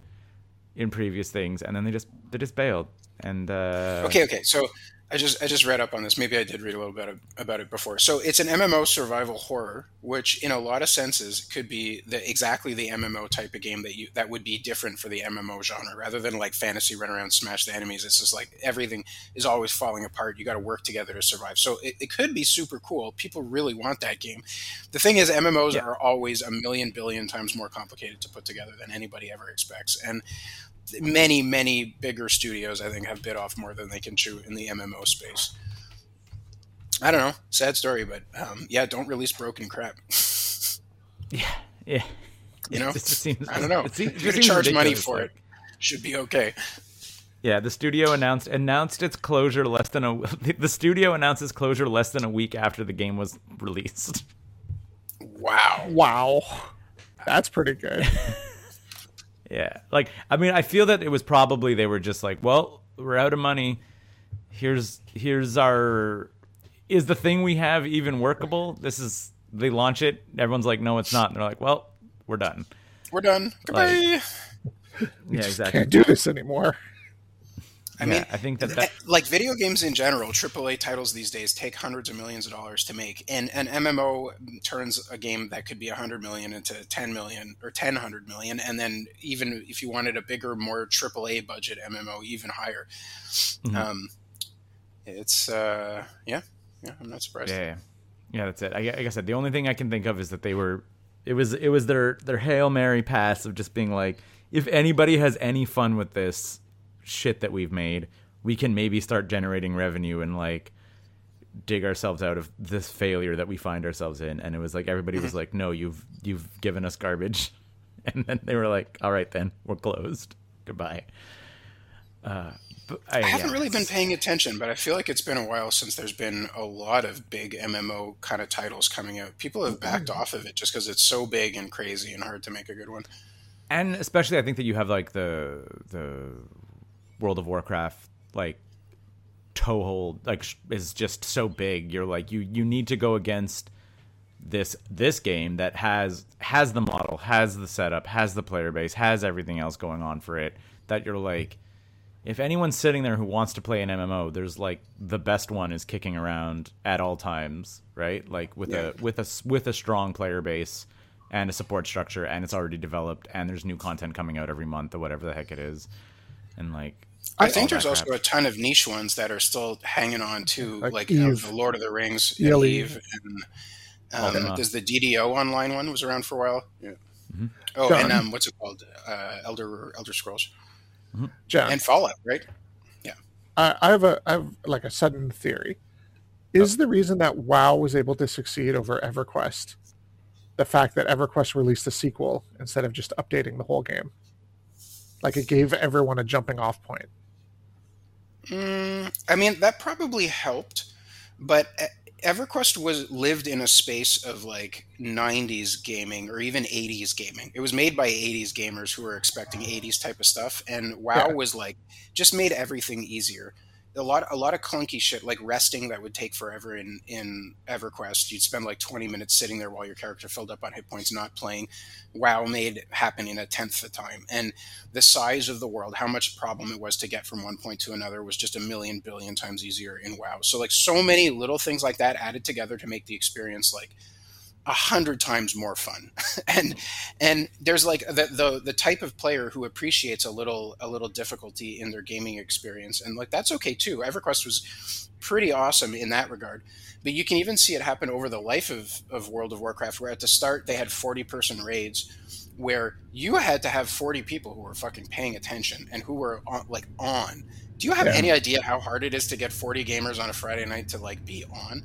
in previous things, and then they just they just bailed. And uh, Okay, okay. So I just I just read up on this. Maybe I did read a little bit about it before. So it's an MMO survival horror, which in a lot of senses could be the exactly the MMO type of game that you that would be different for the MMO genre, rather than like fantasy run around smash the enemies. It's just like everything is always falling apart. You got to work together to survive. So it, it could be super cool. People really want that game. The thing is, MMOs Yeah. are always a million billion times more complicated to put together than anybody ever expects, and many many bigger studios i think have bit off more than they can chew in the mmo space i don't know sad story but um, yeah don't release broken crap yeah, yeah, you know It just seems- i don't know it seems- it if you're seems gonna charge money for like- it should be okay yeah. The studio announced announced its closure less than a the studio announced its closure less than a week after the game was released. wow Wow. That's pretty good. Yeah. Like I mean, I feel that it was probably they were just like, well, we're out of money. Here's here's our is the thing we have even workable? This is they launch it, everyone's like, no, it's not. And they're like, well, we're done. we're done goodbye Yeah, exactly. Can't do this anymore. I Yeah, mean I think that, that like video games in general aaa titles these days take hundreds of millions of dollars to make. And an mmo turns a game that could be a 100 million into 10 million or 10 hundred million. And then even if you wanted a bigger more aaa budget mmo even higher. Mhm. um, it's uh, yeah yeah i'm not surprised. Yeah, yeah, yeah, that's it. I, like I said, the only thing I can think of is that they were, it was, it was their their hail mary pass of just being like, if anybody has any fun with this shit that we've made, we can maybe start generating revenue and like dig ourselves out of this failure that we find ourselves in. And it was like everybody was like, no, you've you've given us garbage, and then they were like, all right, then we're closed. Goodbye. Uh, I, I haven't yeah. really been paying attention, but I feel like it's been a while since there's been a lot of big MMO kind of titles coming out. People have backed off of it just because it's so big and crazy and hard to make a good one. and especially I think that you have like the the World of Warcraft like toehold like is just so big. You're like you you need to go against this this game that has has the model, has the setup, has the player base, has everything else going on for it. That you're like, if anyone's sitting there who wants to play an MMO, there's like the best one is kicking around at all times, right? Like with Yeah. a with a with a strong player base and a support structure, and it's already developed, and there's new content coming out every month or whatever the heck it is, and like I all think there's also crap. a ton of niche ones that are still hanging on to, Like like, Eve. the Lord of the Rings, Yeah, and Eve. Eve, and Ultima. um, there's the DDO online one was around for a while. Yeah. Mm-hmm. Oh, Done. and um, what's it called? Uh, Elder Elder Scrolls John, and Fallout, right? I, I have a I have like a sudden theory. Is the reason that WoW was able to succeed over EverQuest the fact that EverQuest released a sequel instead of just updating the whole game? Like it gave everyone a jumping off point. Mm, I mean, that probably helped, but E- EverQuest was lived in a space of like 90s gaming or even 80s gaming. It was made by 80s gamers who were expecting 80s type of stuff, and WoW Yeah. was like just made everything easier. A lot a lot of clunky shit like resting that would take forever in in EverQuest. You'd spend like 20 minutes sitting there while your character filled up on hit points, not playing. WoW made happen in a tenth the time, and the size of the world, how much problem it was to get from one point to another, was just a million billion times easier in WoW. So like so many little things like that added together to make the experience like a hundred times more fun. And and there's like the, the the type of player who appreciates a little a little difficulty in their gaming experience. And like that's okay too. Everquest was pretty awesome in that regard. But you can even see it happen over the life of, of world of warcraft where at the start they had 40 person raids where you had to have 40 people who were fucking paying attention and who were on, like on. Do you have yeah. any idea how hard it is to get 40 gamers on a friday night to like be on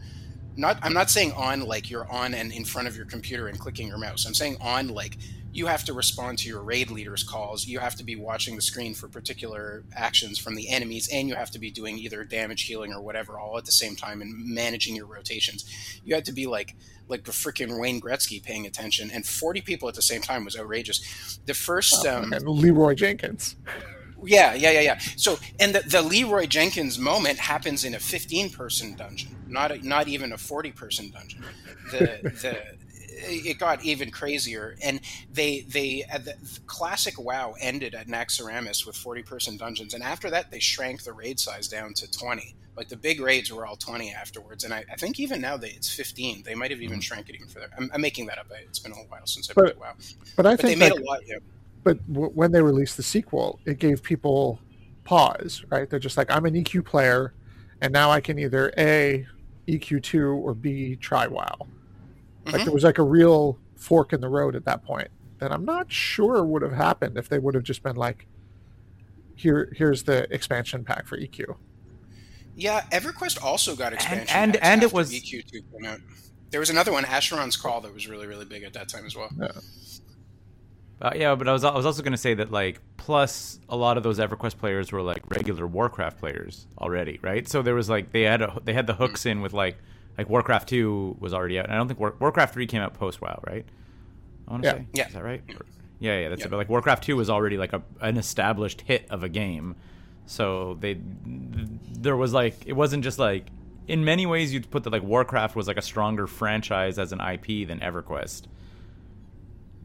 not I'm not saying on like you're on and in front of your computer and clicking your mouse. I'm saying on like you have to respond to your raid leader's calls. You have to be watching the screen for particular actions from the enemies, and you have to be doing either damage healing or whatever all at the same time and managing your rotations. You had to be like like the freaking Wayne Gretzky paying attention, and 40 people at the same time was outrageous. The first oh, um, Leeroy Jenkins. Yeah, yeah, yeah, yeah. So, and the, the Leeroy Jenkins moment happens in a 15 person dungeon, not a, not even a 40 person dungeon. The the it got even crazier, and they they uh, the classic WoW ended at Naxxramas with 40 person dungeons, and after that they shrank the raid size down to 20. Like the big raids were all 20 afterwards, and I, I think even now they it's 15. They might have even mm-hmm. shrank it even further. I'm, I'm, making that up. It's been a while since I played WoW, but I but think they made a lot. Yeah but w- when they released the sequel, it gave people pause, right? They're just like, I'm an EQ player, and now I can either A, EQ2, or B, try WoW. Mm-hmm. Like there was like a real fork in the road at that point that I'm not sure would have happened if they would have just been like, here, here's the expansion pack for EQ. Yeah, EverQuest also got expansion and and, and it was EQ2 came out. There was another one, Asheron's Call, that was really really big at that time as well. Yeah. Uh, yeah, but I was I was also going to say that like plus a lot of those EverQuest players were like regular Warcraft players already, right? So there was like they had a, they had the hooks in with like like Warcraft two was already out. And I don't think War, Warcraft three came out post WoW, right? I want to yeah. say, yeah, is that right? Yeah, yeah, that's yeah. it. But like Warcraft two was already like a, an established hit of a game, so they there was like it wasn't just like in many ways you'd put that like Warcraft was like a stronger franchise as an IP than EverQuest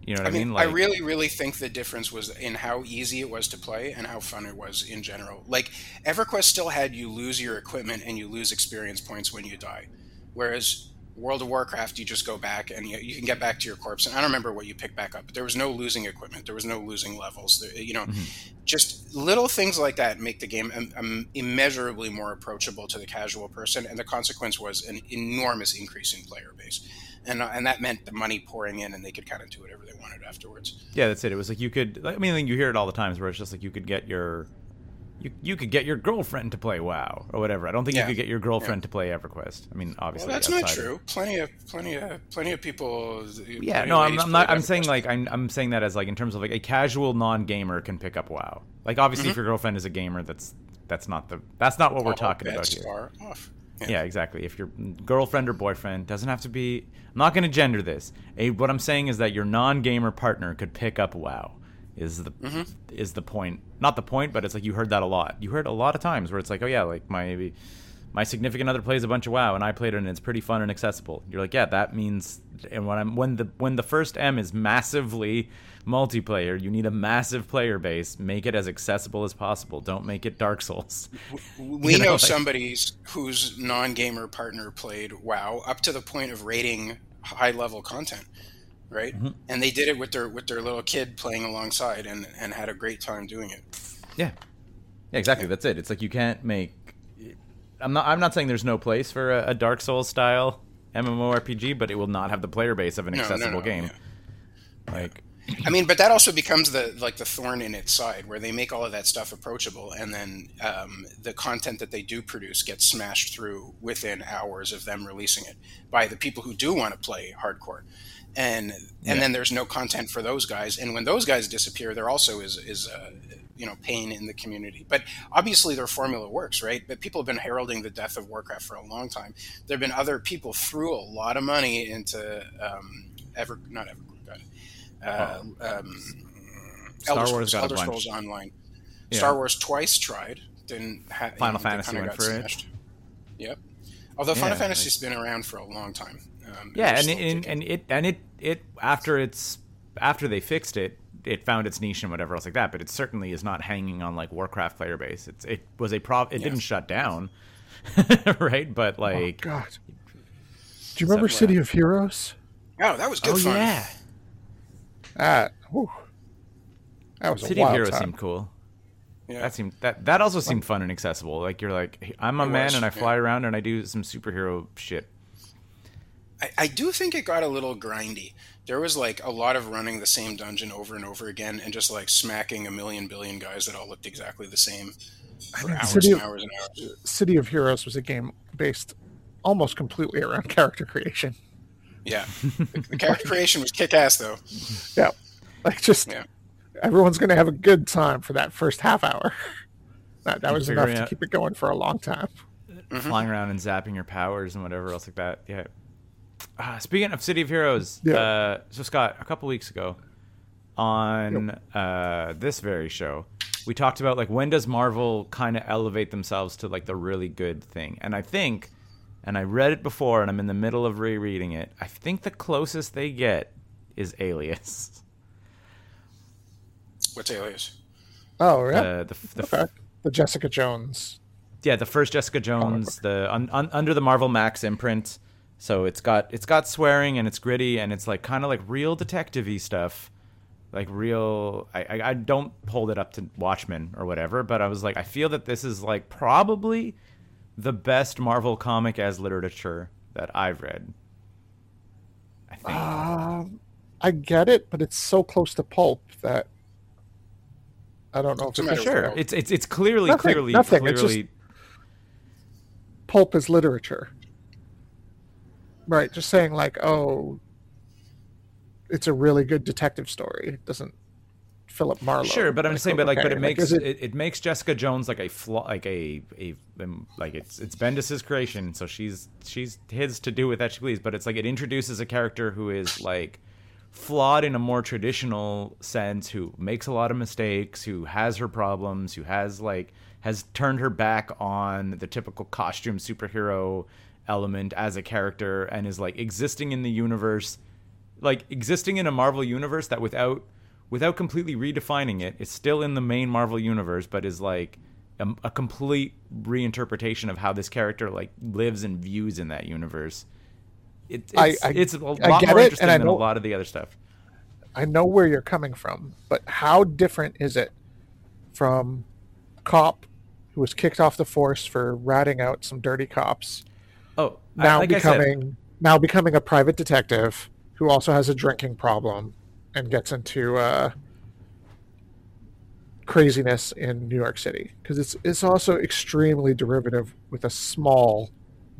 you know what I, mean? Like, I really, really think the difference was in how easy it was to play and how fun it was in general. Like EverQuest still had you lose your equipment and you lose experience points when you die, whereas World of Warcraft you just go back and you, you can get back to your corpse. And I don't remember what you pick back up, but there was no losing equipment, there was no losing levels. There, you know, mm-hmm. just little things like that make the game um, um, immeasurably more approachable to the casual person, and the consequence was an enormous increase in player base and and that meant the money pouring in, and they could kind of do whatever they wanted afterwards. Yeah, that's it. It was like you could. I mean, you hear it all the times where it's just like you could get your. You, you could get your girlfriend to play WoW or whatever. I don't think yeah. you could get your girlfriend yeah. to play EverQuest. I mean, obviously well, that's not true. Of... Plenty of plenty of plenty of people. Yeah, no, I'm, I'm not. I'm saying like I'm, I'm saying that as like in terms of like a casual non-gamer can pick up WoW. Like obviously, mm-hmm. if your girlfriend is a gamer, that's that's not the that's not what we're talking about here. Yeah. yeah. exactly. If your girlfriend or boyfriend doesn't have to be, I'm not going to gender this. A, what I'm saying is that your non-gamer partner could pick up WoW. Is the mm-hmm. is the point? Not the point, but it's like you heard that a lot. You heard a lot of times where it's like, oh yeah, like my my significant other plays a bunch of WoW and I played it and it's pretty fun and accessible. You're like, yeah, that means and when I'm when the when the first M is massively multiplayer, you need a massive player base. Make it as accessible as possible. Don't make it Dark Souls. We you know, know like, somebody whose non-gamer partner played WoW up to the point of rating high-level content, right? Mm-hmm. And they did it with their with their little kid playing alongside and and had a great time doing it. Yeah. Yeah, exactly. Yeah. That's it. It's like you can't make I'm not I'm not saying there's no place for a, a Dark Souls style MMORPG, but it will not have the player base of an no, accessible no, no, game. Yeah. Like I mean, but that also becomes the like the thorn in its side, where they make all of that stuff approachable, and then um, the content that they do produce gets smashed through within hours of them releasing it by the people who do want to play hardcore, and and yeah. then there's no content for those guys, and when those guys disappear, there also is is uh, you know pain in the community. But obviously, their formula works, right? But people have been heralding the death of Warcraft for a long time. There have been other people threw a lot of money into um, ever not ever uh, um, Star Elder Wars Scrolls, Elder Scrolls Online. Yeah. Star Wars twice tried, didn't. Ha- Final know, Fantasy kinda went got for it. Yep. Although Yeah, Final Fantasy's been around for a long time. Um, Yeah, and it, and, and it and it it after it's after they fixed it, it found its niche and whatever else like that. But it certainly is not hanging on like Warcraft player base. It's it was a prop. It Yeah. didn't shut down, right? But Oh, like, God. Do you remember So- City of Heroes? oh, that was good oh fun. yeah, That, whew. that was a City of Heroes time. seemed cool. Yeah. That seemed that that also seemed fun and accessible. Like you're like, hey, I'm a It man was, and I yeah. fly around and I do some superhero shit. I, I do think it got a little grindy. There was like a lot of running the same dungeon over and over again, and just like smacking a million billion guys that all looked exactly the same for hours City and of- hours and hours. City of Heroes was a game based almost completely around character creation. Yeah, the, the character creation was kick ass though. Yeah. Like just Yeah. everyone's going to have a good time for that first half hour. That, that was enough to out- keep it going for a long time. flying around and zapping your powers and whatever else like that. Yeah. Uh, speaking of City of Heroes, Yeah. uh, so Scott, a couple weeks ago on uh, this very show, we talked about like when does Marvel kind of elevate themselves to like the really good thing, and I think, and I read it before, and I'm in the middle of rereading it. I think the closest they get is Alias. What's Alias? Oh, yeah. Uh, the the okay. The Jessica Jones. yeah the first jessica jones the un, un, under the marvel max imprint so it's got it's got swearing and it's gritty and it's like kind of like real detective-y stuff like real I, I i don't hold it up to watchmen or whatever but i was like i feel that this is like probably the best marvel comic as literature that i've read i think Um, I get it, but it's so close to pulp that I don't know if It's a matter sure well, it's it's it's clearly Nothing, clearly nothing, it's clearly pulp is literature. Right, just saying like, oh, it's a really good detective story. It doesn't Philip Marlowe. Sure, but I'm like, saying, but like, but it makes is it, it- it, makes Jessica Jones like a flaw, like a a um, like it's it's Bendis's creation, so she's she's his to do with that she please. But it's like it introduces a character who is like flawed in a more traditional sense, who makes a lot of mistakes, who has her problems, who has like has turned her back on the typical costume superhero element as a character, and is like existing in the universe like existing in a Marvel universe that without without completely redefining it, it is still in the main Marvel universe, but is like a, a complete reinterpretation of how this character like lives and views in that universe. It, it's, I- it's a I lot more it, interesting I than a lot of the other stuff. I know where you're coming from, but how different is it from cop who was kicked off the force for ratting out some dirty cops Oh, I- now like I said, becoming now becoming a private detective who also has a drinking problem and gets into uh, craziness in New York City because it's it's also extremely derivative with a small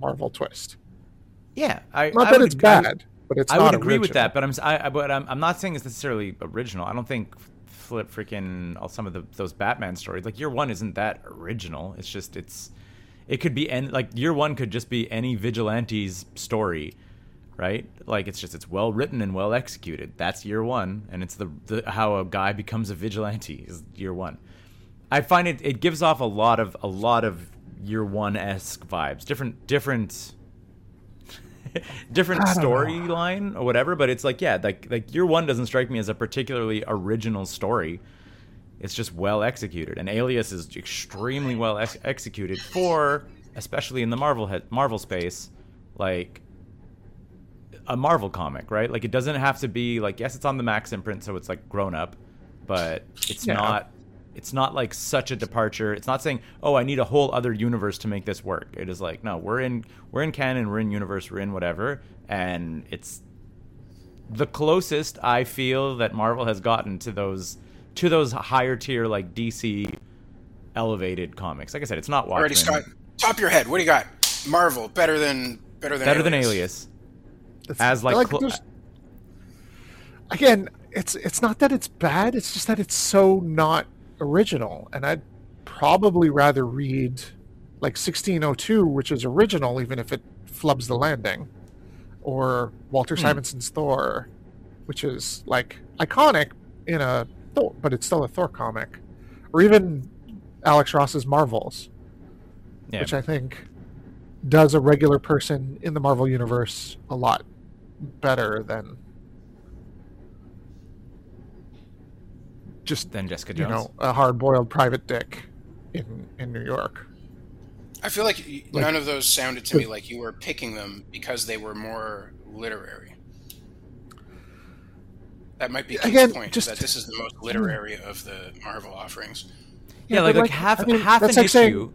Marvel twist. yeah, I, Not I that would it's I bad, but it's I would agree with that, but I'm I, but I'm, I'm not saying it's necessarily original. I don't think flip freaking all some of the those Batman stories like Year One isn't that original. It's just it's it could be any like Year One could just be any vigilante's story, right? Like it's just it's well written and well executed. That's Year One, and it's the, the how a guy becomes a vigilante is Year One. I find it it gives off a lot of a lot of Year One esque vibes. Different different different I don't know. storyline or whatever but it's like yeah like like year one doesn't strike me as a particularly original story it's just well executed and alias is extremely well ex- executed for especially in the marvel head marvel space like a marvel comic right like it doesn't have to be like yes it's on the max imprint so it's like grown up but it's Yeah. not it's not like such a departure. It's not saying, "Oh, I need a whole other universe to make this work." It is like, "No, we're in we're in canon, we're in universe, we're in whatever." And it's the closest I feel that Marvel has gotten to those to those higher tier like DC elevated comics. Like I said, it's not Watchmen. Alrighty, Scott. Top of your head. What do you got? Marvel better than better than better than Alias. It's- As, like, cl- again, it's it's not that it's bad. It's just that it's so not original, and I'd probably rather read like 1602, which is original, even if it flubs the landing, or Walter Hmm. Simonson's Thor, which is like iconic in a Thor, but it's still a Thor comic, or even Alex Ross's Marvels, Yeah. which I think does a regular person in the Marvel universe a lot better than just then Jessica you Jones. know a hard-boiled private dick in in New York. I feel like, Like- none of those sounded to me like you were picking them because they were more literary. That might be Keith's Again, point, just- that this is the most literary of the Marvel offerings. yeah, Yeah, like like like, half I mean, half that's an like saying- issue.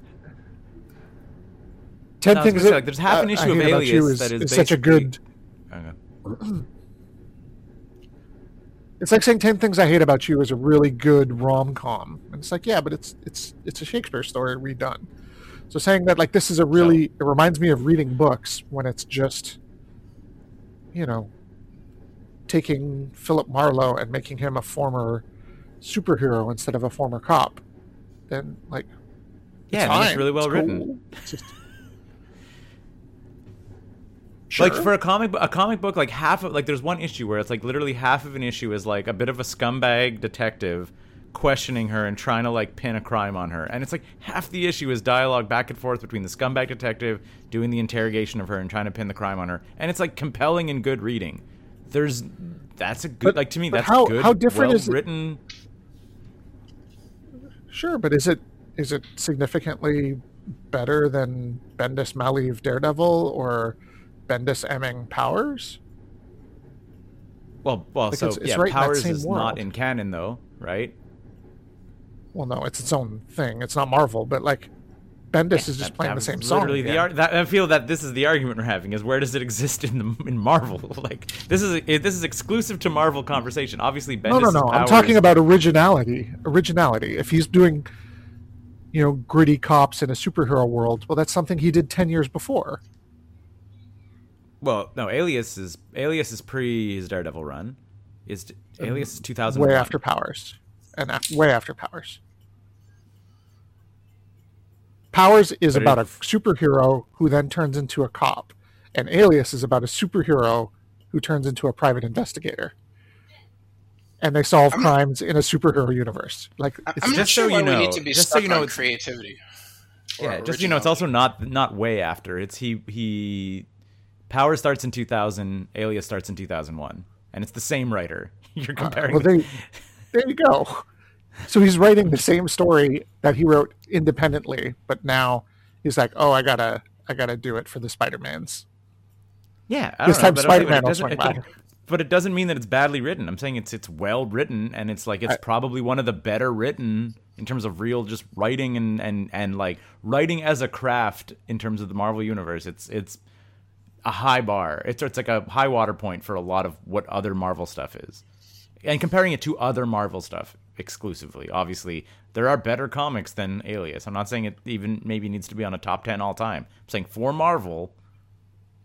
Ten No, I was things that like, there's half an uh, issue I of hate you Alias is, that is is such a basically- good. It's like saying ten things I hate about you is a really good rom com, and it's like yeah, but it's it's it's a Shakespeare story redone. So saying that like this is a really it reminds me of reading books when it's just, you know, taking Philip Marlowe and making him a former superhero instead of a former cop. Then like Yeah, I mean, it's really well it's written. cool. It's just- Like for a comic a comic book, like half of like there's one issue where it's like literally half of an issue is like a bit of a scumbag detective questioning her and trying to like pin a crime on her. And it's like half the issue is dialogue back and forth between the scumbag detective doing the interrogation of her and trying to pin the crime on her. And it's like compelling and good reading. There's that's a good But- like to me that's how- good how different well is it- written Sure, but is it is it significantly better than Bendis Maleev Daredevil or Bendis Oeming Powers? well well Like, so it's- it's yeah right Powers is world. not in canon though, right? Well, no, it's its own thing. It's not Marvel, but like Bendis is just That- playing that the same song. Literally, the ar- that, I feel that this is the argument we're having: is where does it exist in the in Marvel? like this is it, this is exclusive to Marvel conversation. Obviously, Bendis no, no, no. I'm talking about originality. Originality. If he's doing, you know, gritty cops in a superhero world, well, that's something he did ten years before. Well, no, Alias is Alias is pre his Daredevil run. Is Alias is 2001. way after Powers, and af- way after Powers. Powers is But about it- a superhero who then turns into a cop, and Alias is about a superhero who turns into a private investigator, and they solve crimes in a superhero universe. Like it's I'm not just sure so you why we know- need to be just so you know on it's- creativity. Yeah, just you know, it's also not not way after. It's he he Power starts in 2000, Alias starts in 2001, and it's the same writer. You're uh, comparing. well, the- they, there you go. So he's writing the same story that he wrote independently, but now he's like, "Oh, I gotta, I gotta do it for the Spider Mans." Yeah, I This know, time Spider-Man it will doesn't- swing by. doesn't- But it doesn't mean that it's badly written. I'm saying it's it's well written, and it's like it's I- probably one of the better written in terms of real just writing and and and like writing as a craft in terms of the Marvel universe. It's it's a high bar. It's it's like a high water point for a lot of what other Marvel stuff is. And comparing it to other Marvel stuff exclusively, obviously there are better comics than Alias. I'm not saying it even maybe needs to be on a top ten all time. I'm saying for Marvel,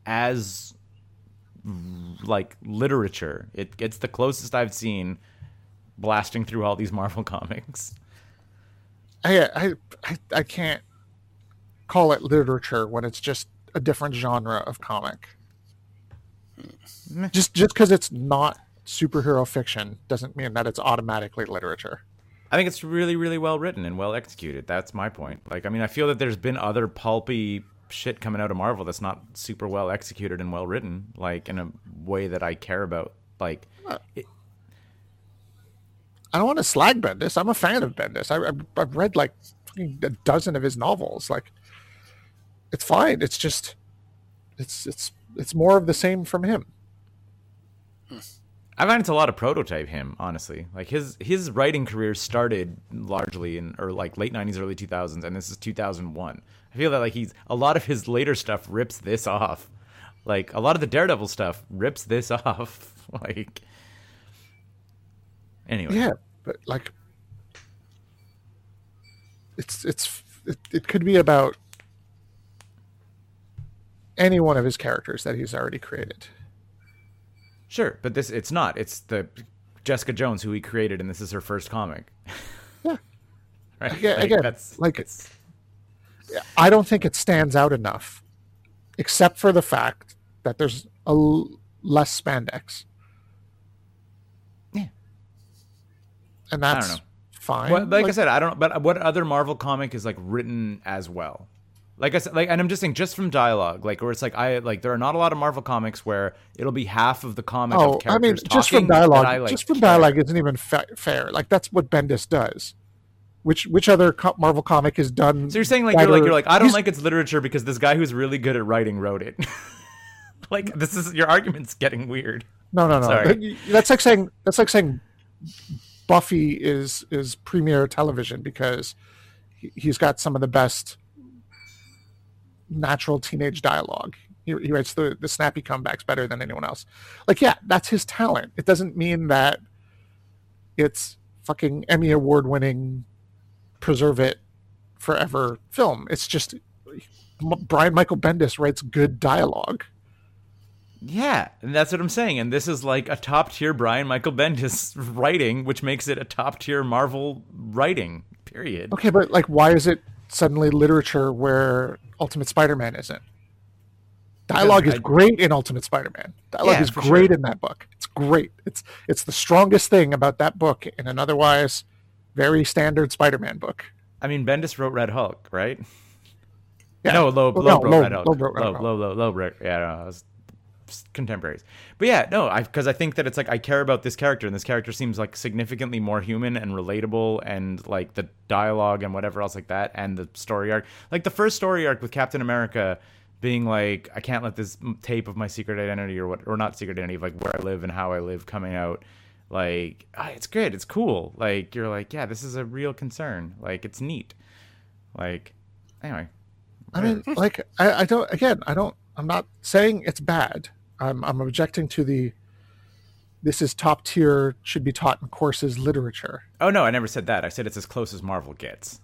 as like literature. It it's the closest I've seen blasting through all these Marvel comics. I, I, I, I can't call it literature when it's just a different genre of comic. Hmm. Just just because it's not superhero fiction doesn't mean that it's automatically literature. I think it's really really well written and well executed. That's my point. Like I mean, I feel that there's been other pulpy shit coming out of Marvel that's not super well executed and well written, like in a way that I care about. Like uh, I don't want to slag Bendis. I'm a fan of Bendis. I, I've- I've read like a dozen of his novels. Like, it's fine. It's just, it's it's it's more of the same from him. I find it's a lot of prototype him, honestly. Like his his writing career started largely in or like late nineties, early two thousands, and this is two thousand one. I feel that like he's a lot of his later stuff rips this off. Like a lot of the Daredevil stuff rips this off. like anyway. Yeah, but like, it's it's it, it could be about any one of his characters that he's already created. Sure, but this it's not. It's the Jessica Jones who he created and this is her first comic. Yeah. right. Again- like, again, that's like- it's, I don't think it stands out enough, except for the fact that there's a l- less spandex. Yeah. and I don't that's know. fine. Well, like, I said, I don't. But what other Marvel comic is like written as well? Like I said, like, and I'm just saying, just from dialogue, like where it's like I like there are not a lot of Marvel comics where it'll be half of the comic. oh, I mean, just from dialogue, I, like, just from dialogue isn't even fa- fair. Like that's what Bendis does. Which which other co- Marvel comic has done? So you're saying like you're like you're like I don't like its literature because this guy who's really good at writing wrote it. like this is your argument's getting weird. No, no, no. Sorry. That's like saying that's like saying Buffy is is premier television because he's got some of the best natural teenage dialogue. He, he writes the the snappy comebacks better than anyone else. Like, yeah, that's his talent. It doesn't mean that it's fucking Emmy award winning, preserve it forever film. It's just Brian Michael Bendis writes good dialogue. Yeah, and that's what I'm saying. And this is like a top tier Brian Michael Bendis writing, which makes it a top tier Marvel writing. Period. Okay, but like, why is it suddenly literature where Ultimate Spider-Man isn't? Dialogue is I- great in Ultimate Spider-Man. Dialogue Yeah, is great sure. in that book. It's great. It's it's the strongest thing about that book in an otherwise very standard Spider-Man book. I mean, Bendis wrote Red Hulk, right? Yeah. No, low, low, no, wrote low- Red Hulk. low Low, wrote Red low, Hulk. low, low, low, wrote- yeah, no, it was contemporaries. But yeah, no, I because I think that it's like I care about this character, and this character seems like significantly more human and relatable, and like the dialogue and whatever else like that, and the story arc. Like the first story arc with Captain America being like, I can't let this tape of my secret identity or what, or not secret identity, like where I live and how I live coming out. Like, ah, it's good, it's cool. Like you're like, yeah, this is a real concern. Like it's neat. Like, anyway. I mean, like, I, I don't. Again, I don't. I'm not saying it's bad. I'm I'm objecting to the. This is top tier. Should be taught in courses literature. Oh no, I never said that. I said it's as close as Marvel gets.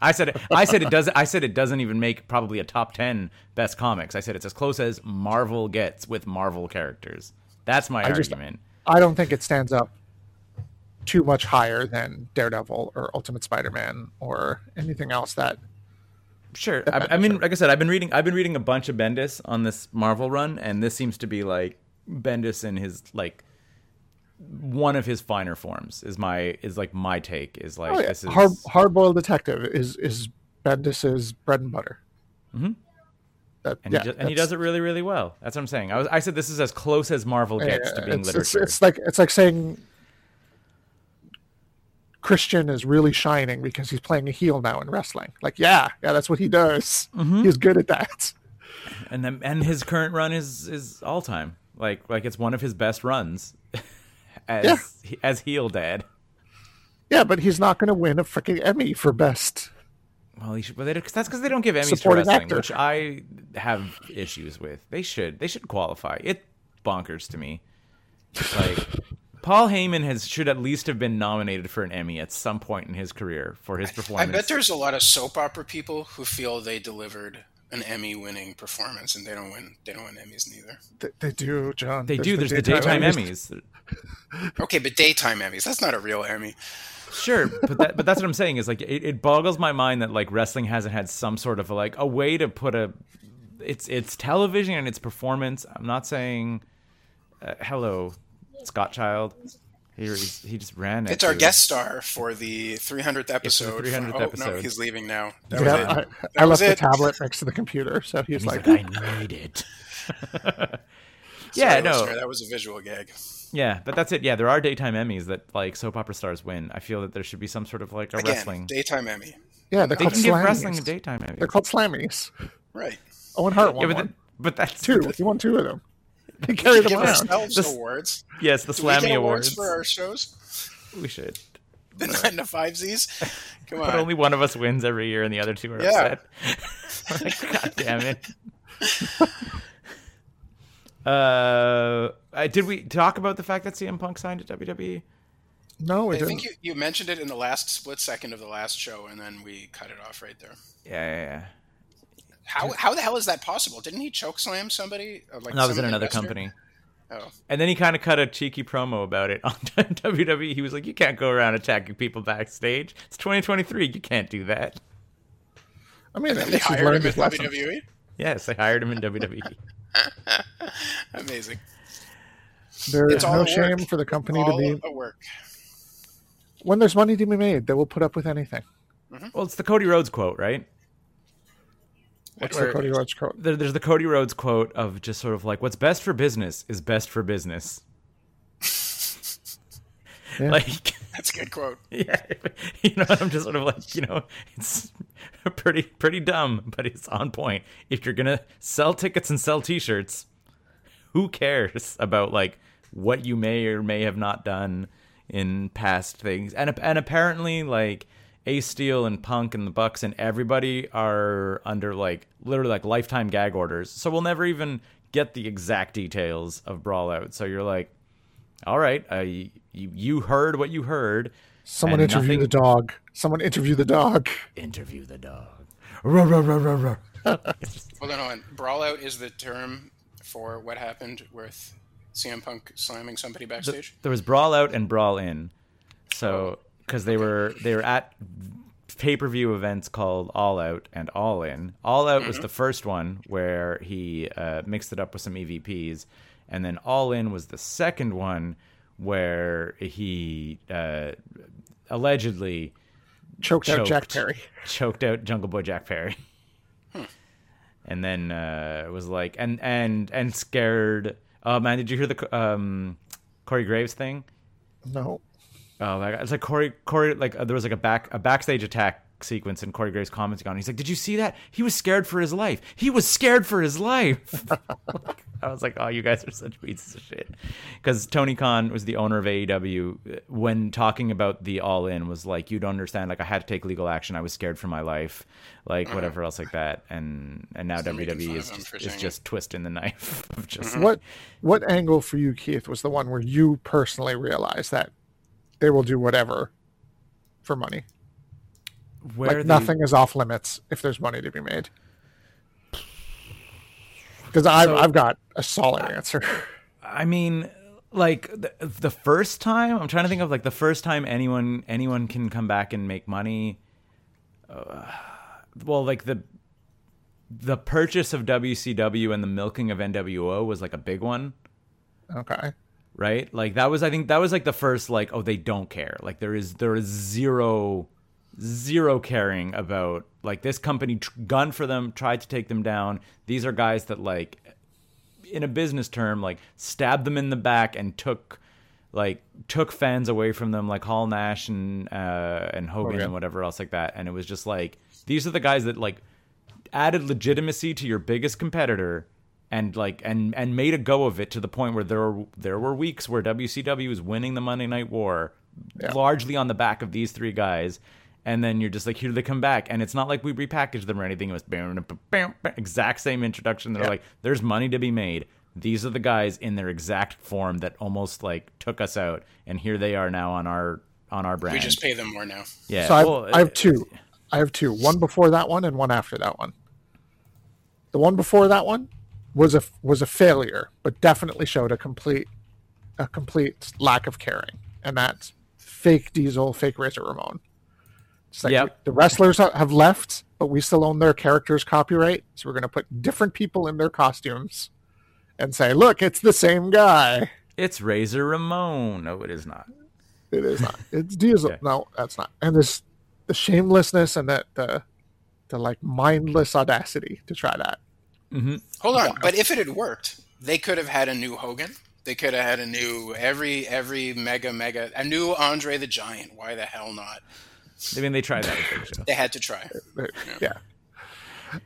I said I said it does I said it doesn't even make probably a top 10 best comics. I said it's as close as Marvel gets with Marvel characters. That's my I just- argument. I don't think it stands up too much higher than Daredevil or Ultimate Spider-Man or anything else that Sure. I, I mean, like I said, I've been reading I've been reading a bunch of Bendis on this Marvel run and this seems to be like Bendis in his like one of his finer forms is my is like my take is like oh, yeah. this is hard hard-boiled detective is is Bendis's bread and butter. Mhm. That, and, yeah, he, and he does it really really well. That's what I'm saying. I was I said this is as close as Marvel gets to being it's, it's, it's like it's like saying Christian is really shining because he's playing a heel now in wrestling. Like, yeah, yeah, that's what he does. Mm-hmm. He's good at that. and then and his current run is is all time like like it's one of his best runs as as heel dad Yeah, but he's not going to win a freaking Emmy for best. well he should but they, cause that's because they don't give emmys for wrestling actor. which i have issues with they should they should qualify it bonkers to me like paul heyman has should at least have been nominated for an emmy at some point in his career for his performance. I performance bet there's a lot of soap opera people who feel they delivered an Emmy-winning performance, and they don't win. They don't win Emmys neither. They, they do, John. they do there's the daytime emmys Okay, but daytime Emmys. That's not a real Emmy. Sure, but that, but that's what I'm saying is like it, it boggles my mind that like wrestling hasn't had some sort of a, like a way to put a it's it's television and it's performance. I'm not saying uh, hello, Scott Child. He he just ran. It's our guest star for the 300th It's the episode. 300th oh, no, episode. he's leaving now. That Yeah, was it. I, That I was left the tablet next to the computer, so he's, He's like, like, I need it. yeah, Sorry, no, listener, that was a visual gag. yeah, but that's it. Yeah, there are daytime Emmys that like soap opera stars win. I feel that there should be some sort of like a Again, wrestling. daytime Emmy. yeah, they're They called can give Slammies. wrestling a daytime Emmy. They're called Slammies. Right. Owen Hart Yeah, won but, one. th- but that's two. He won two of them. They carry them Give around. ourselves This- awards. yes, the Do we Slammy get Awards. awards for our shows? We should. The nine to five Z's. Come on. But only one of us wins every year, and the other two are Yeah. upset. Like, God damn it! uh, I- did we talk about the fact that CM Punk signed to WWE? No, we I didn't. think you, you mentioned it in the last split second of the last show, and then we cut it off right there. Yeah, yeah, yeah. How how the hell is that possible? Didn't he choke slam somebody? Uh, Like That was in another investor? company. Oh, And then he kind of cut a cheeky promo about it on WWE. He was like, "You can't go around attacking people backstage. It's 2023. You can't do that." I mean, at they least he's hired learned him his in lesson. WWE. Yes, they hired him in. WWE. Amazing. There It's is all no shame work. for the company to All be a work. when there's money to be made, they will put up with anything. Well, it's the Cody Rhodes quote, right? What's the Cody Rhodes quote? There, there's the Cody Rhodes quote of just sort of like, "What's best for business is best for business." Yeah. Like, That's a good quote. yeah, you know, I'm just sort of like, you know, it's pretty pretty dumb, but it's on point. If you're gonna sell tickets and sell T-shirts, who cares about like what you may or may have not done in past things? And and apparently, like Ace Steel and Punk and the Bucks and everybody are under like literally like lifetime gag orders, so we'll never even get the exact details of Brawl Out. So you're like, all right, uh, you you heard what you heard. Someone and interview nothing- the dog. Someone interview the dog. interview the dog. Ruh, ruh, ruh, ruh, ruh. Hold on, hold on. Brawl out is the term for what happened with CM Punk slamming somebody backstage. there was brawl out and brawl in, so because they were they were at pay per view events called All Out and All In. All Out was the first one where he uh, mixed it up with some EVPs, and then All In was the second one where he uh, allegedly Choked, out Jack Perry. choked out Jungle Boy Jack Perry. And then uh, was like, and and and scared. Oh man, did you hear the um, Corey Graves thing? No. Oh my god, it's like Corey Corey like uh, there was like a back a backstage attack sequence and Corey Graves commenting on. it. He's like, "Did you see that? He was scared for his life. He was scared for his life." I was like, "Oh, you guys are such pieces of shit." Because Tony Khan was the owner of AEW when talking about the All In was like, "You don't understand. Like, I had to take legal action. I was scared for my life, like whatever else like that." And and now Still WWE is just, is just twisting the knife of just What what angle for you, Keith, was the one where you personally realized that they will do whatever for money? where like the- nothing is off limits if there's money to be made. Because I've So- I've got a solid answer. I mean, like the, the first time, I'm trying to think of like the first time anyone anyone can come back and make money. Uh, well, like the the purchase of WCW and the milking of NWO was like a big one, Okay. Right? Like that was I think that was like the first like oh they don't care. Like there is there is zero zero caring about like this company tr- gunned for them, tried to take them down. These are guys that like in a business term like stabbed them in the back and took like took fans away from them like Hall Nash and uh and Hogan Hogan. and whatever else like that and it was just like these are the guys that like added legitimacy to your biggest competitor and like and and made a go of it to the point where there were there were weeks where WCW was winning the Monday Night War Yeah. largely on the back of these three guys and then you're just like here they come back and it's not like we repackaged them or anything it was bam, bam, bam, bam, exact same introduction they're Yeah. like there's money to be made these are the guys in their exact form that almost like took us out and here they are now on our on our brand We just pay them more now. yeah So I well, I have two. I have two. One before that one and one after that one. The one before that one was a was a failure, but definitely showed a complete a complete lack of caring, and that's fake Diesel, fake Razor Ramon. It's like Yep. the wrestlers have left, but we still own their characters' copyright, so we're going to put different people in their costumes and say, "Look, it's the same guy." it's Razor Ramon no it is not It is not. It's Diesel. Okay. No, that's not. And this the shamelessness and the the the like mindless audacity to try that. Hmm Hold on, but if it had worked, they could have had a new Hogan. They could have had a new every every mega mega a new Andre the Giant. Why the hell not? I mean they tried that with Big Show They had to try. Yeah.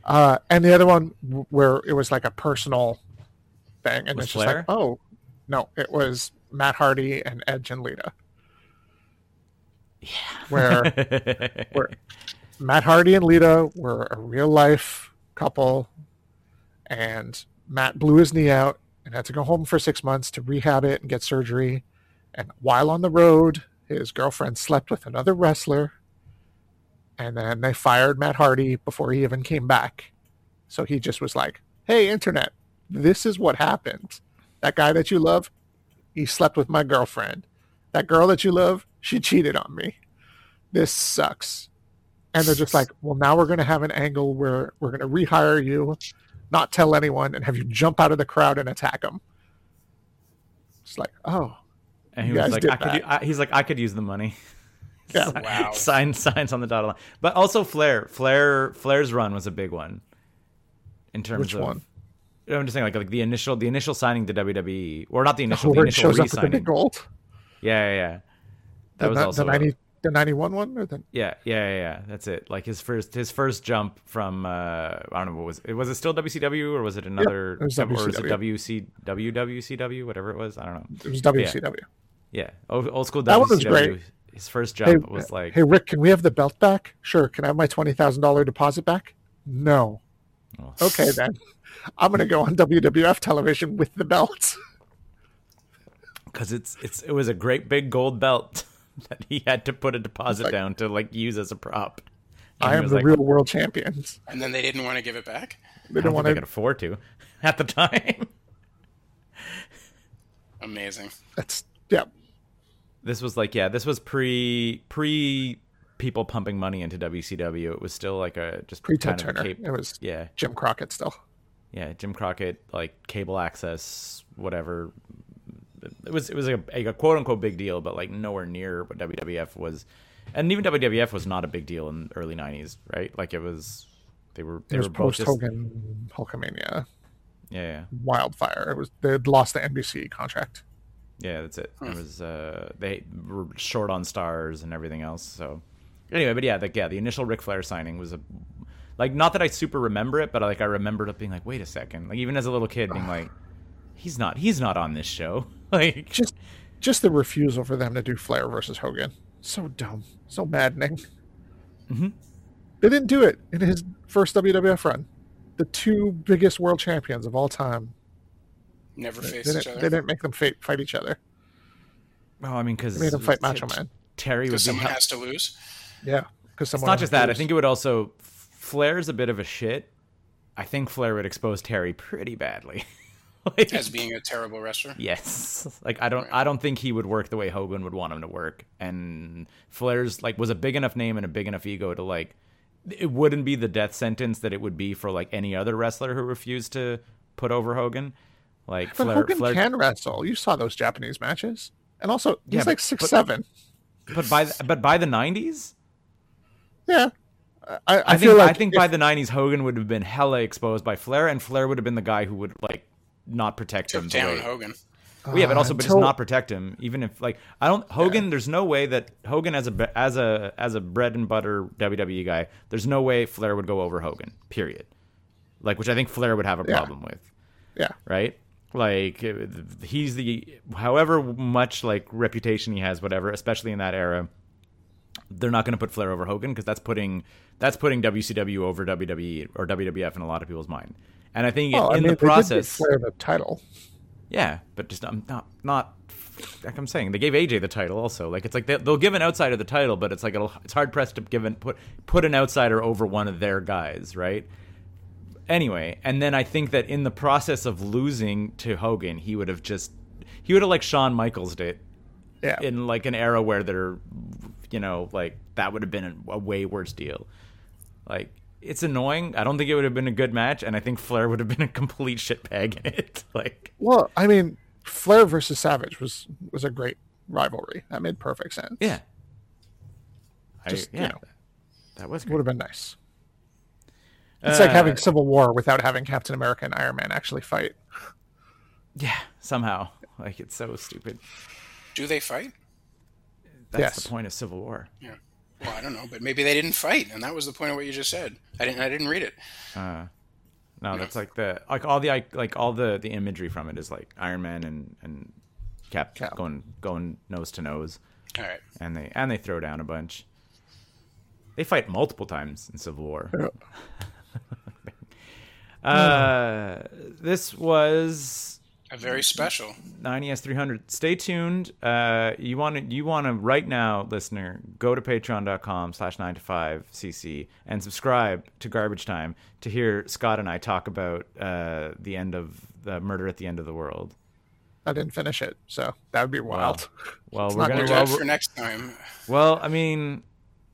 Uh, and the other one where it was like a personal thing, and Was it's just Flair? like, oh no, it was Matt Hardy and Edge and Lita. Yeah. Where where Matt Hardy and Lita were a real life couple, and Matt blew his knee out and had to go home for six months to rehab it and get surgery. And while on the road, his girlfriend slept with another wrestler, and then they fired Matt Hardy before he even came back. So he just was like, "Hey, internet, this is what happened. That guy that you love, he slept with my girlfriend. That girl that you love, she cheated on me. This sucks." And they're just like, "Well, now we're going to have an angle where we're going to rehire you, not tell anyone, and have you jump out of the crowd and attack them." It's like, oh, and he You was guys like did I could that. u- I, he's like I could use the money Yeah. Wow. sign signs on the dotted line. But also Flair. Flair Flair's run was a big one. In terms Which of one? I'm just saying like like the initial the initial signing to WWE or not the initial the Where it initial shows up with the re-signing. big gold. Yeah, yeah, yeah. That The, was ni- also the a- ninety, the ninety-one one, or the yeah, yeah, yeah, yeah. That's it. Like his first his first jump from uh I don't know what was it was it still WCW or was it another it was or was it WCW. WC WWCW whatever it was I don't know. it was WCW. Yeah, old, old school WCW. That one was great. His first Hey, jump was like hey Ric, can we have the belt back? Sure. Can I have my twenty thousand dollar deposit back? No. oh, Okay then. I'm gonna go on WWF television with the belt. because it's it's it was a great big gold belt that he had to put a deposit like- down to like use as a prop. And I am was the like, real world champions. And then they didn't want to give it back. They I don't don't want think they to. could afford to at the time. Amazing. That's yeah. this was like yeah, this was pre pre people pumping money into WCW. It was still like a just Pre Ted kind of Turner. cap- It was yeah, Jim Crockett still. yeah, Jim Crockett like cable access, whatever. It was it was a, a quote unquote big deal, but like nowhere near what WWF was, and even WWF was not a big deal in the early '90s, right? Like it was, they were they It was were both post Hogan Hulkamania yeah, yeah wildfire. It was they had lost the NBC contract. yeah that's it. It was uh they were short on stars and everything else. So anyway, but yeah, like yeah, the initial Ric Flair signing was a like not that I super remember it, but like I remembered it being like, wait a second, like even as a little kid being like, he's not he's not on this show, like Just just the refusal for them to do Flair versus Hogan. So dumb. So maddening. Mhm. They didn't do it in his first WWF run. The two biggest world champions of all time. Never They faced each other. they didn't make them fight, fight each other. Oh, I mean, because They made him fight Macho Man. Terry would Because be. someone hel- has to lose. Yeah, because It's someone not just that. I think it would also. Flair's a bit of a shit. I think Flair would expose Terry pretty badly. like, As being a terrible wrestler. yes, like I don't. I don't think he would work the way Hogan would want him to work. And Flair's like was a big enough name and a big enough ego to like. It wouldn't be the death sentence that it would be for like any other wrestler who refused to put over Hogan. Like But Flair, Hogan Flair can wrestle. You saw those Japanese matches, and also he's Yeah, like but- six but- seven. but by the, but by the nineties, Yeah, I, I, I, feel think like I think if- by the '90s, Hogan would have been hella exposed by Flair, and Flair would have been the guy who would like not protect him. Took the down way- Hogan. Well, yeah, but also, but just not protect him. Even if like I don't Hogan, there's no way that Hogan as a as a as a bread and butter WWE guy, there's no way Flair would go over Hogan. Period. Like, which I think Flair would have a Yeah. problem with yeah, right? Like uh, he's the however much like reputation he has, whatever, especially in that era. They're not going to put Flair over Hogan because that's putting that's putting WCW over WWE or WWF in a lot of people's mind. And I think well, in I mean, the they did process, the title. yeah, but just um, not not like I'm saying, they gave AJ the title also. Like it's like they, they'll give an outsider the title, but it's like it'll, it's hard pressed to give an, put put an outsider over one of their guys, right? Anyway, and then I think that in the process of losing to Hogan, he would have just he would have like Shawn Michaels did Yeah, in like an era where they're you know like that would have been a, a way worse deal. Like it's annoying. I don't think it would have been a good match, and I think Flair would have been a complete shitbag in it. Like Well, I mean, Flair versus Savage was was a great rivalry. That made perfect sense. Yeah. I, Just, you yeah. know. that was would have been nice. It's like having Uh, Civil War without having Captain America and Iron Man actually fight. Yeah, somehow. Like it's so stupid. Do they fight? That's Yes. the point of Civil War. Yeah. Well, I don't know, but maybe they didn't fight, and that was the point of what you just said. I didn't. I didn't read it. Uh, no, that's like the like all the like all the the imagery from it is like Iron Man and and Cap, Cap. going going nose to nose, All right. and they and they throw down a bunch. They fight multiple times in Civil War. Uh, this was A very special. 90s300 stay tuned uh you want to you want to right now listener go to patreon.com slash 9 to 5 cc and subscribe to garbage time to hear scott and i talk about uh the end of the murder at the end of the world I didn't finish it, so that would be wild. well It's we're not gonna We'll do well, it for next time. well i mean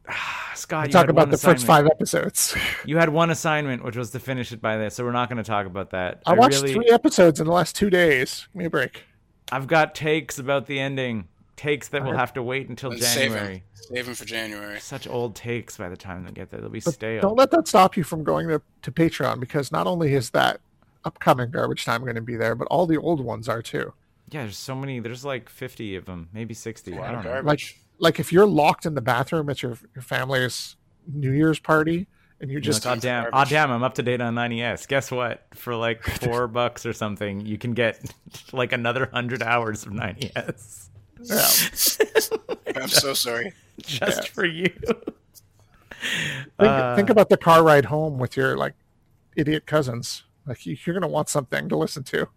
scott you talk had about one the first five episodes. you had one assignment which was to finish it by this so we're not going to talk about that I watched really three episodes in the last two days. Give me a break. i've got takes about the ending takes that will have to wait until Let's save January. him. Save him for January. Such old takes by the time they get there. They'll be But stale. don't let that stop you from going to, to Patreon because not only is that upcoming garbage time going to be there, but all the old ones are too. yeah, there's so many. There's like 50 of them, maybe 60. A I lot don't of know. garbage. Like if you're locked in the bathroom at your your family's New Year's party and you're just oh for damn, oh damn, I'm up to date on 90s. Guess what? For like four bucks or something, you can get like another hundred hours of 90s yeah, I'm so sorry. just for you. think, Uh, think about the car ride home with your like idiot cousins. Like you, you're going to want something to listen to.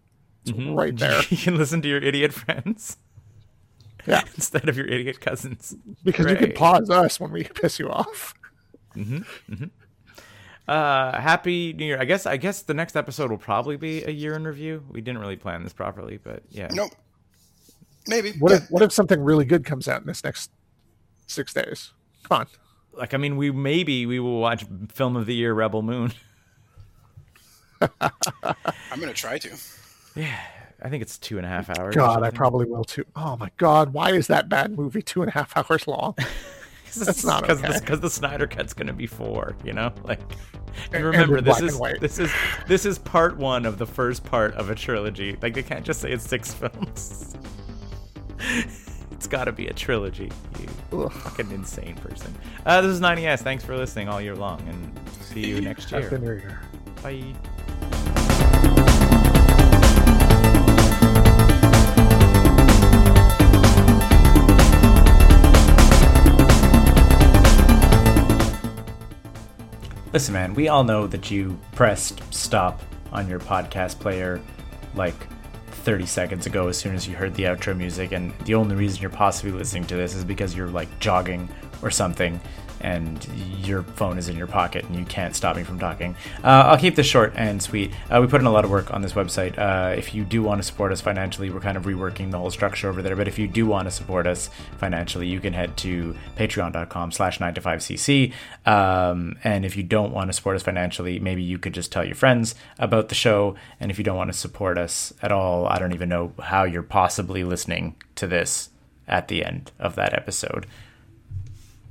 It's Mhm. right there. you can listen to your idiot friends Yeah, instead of your idiot cousins. because you can pause us when we piss you off. Uh, happy New Year. I guess. I guess the next episode will probably be a year in review. We didn't really plan this properly, but yeah. Nope. Maybe. What Yeah. if what if something really good comes out in this next six days? Come on. Like, I mean, we maybe we will watch film of the year, Rebel Moon. I'm gonna try to. Yeah, I think it's two and a half hours. God, I probably will too. Oh my God, why is that bad movie two and a half hours long? That's not because okay. because the Snyder cut's gonna be four. You know, like and And remember in this is this is this is part one of the first part of a trilogy. Like they can't just say it's six films. it's got to be a trilogy. You Ugh. fucking insane person. Uh, this is 90s. Thanks for listening all year long, and see you next year. Year. Bye. Listen, man, we all know that you pressed stop on your podcast player like 30 seconds ago as soon as you heard the outro music, and the only reason you're possibly listening to this is because you're like jogging or something and your phone is in your pocket and you can't stop me from talking. Uh, I'll keep this short and sweet. Uh, we put in a lot of work on this website. Uh, if you do want to support us financially, we're kind of reworking the whole structure over there. But if you do want to support us financially, you can head to patreon.com slash 9 to 5cc. Um, and if you don't want to support us financially, maybe you could just tell your friends about the show. And if you don't want to support us at all, I don't even know how you're possibly listening to this at the end of that episode.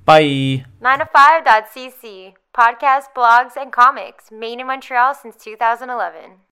Bye. 9to5.cc. Podcasts, blogs, and comics made in Montreal since 2011.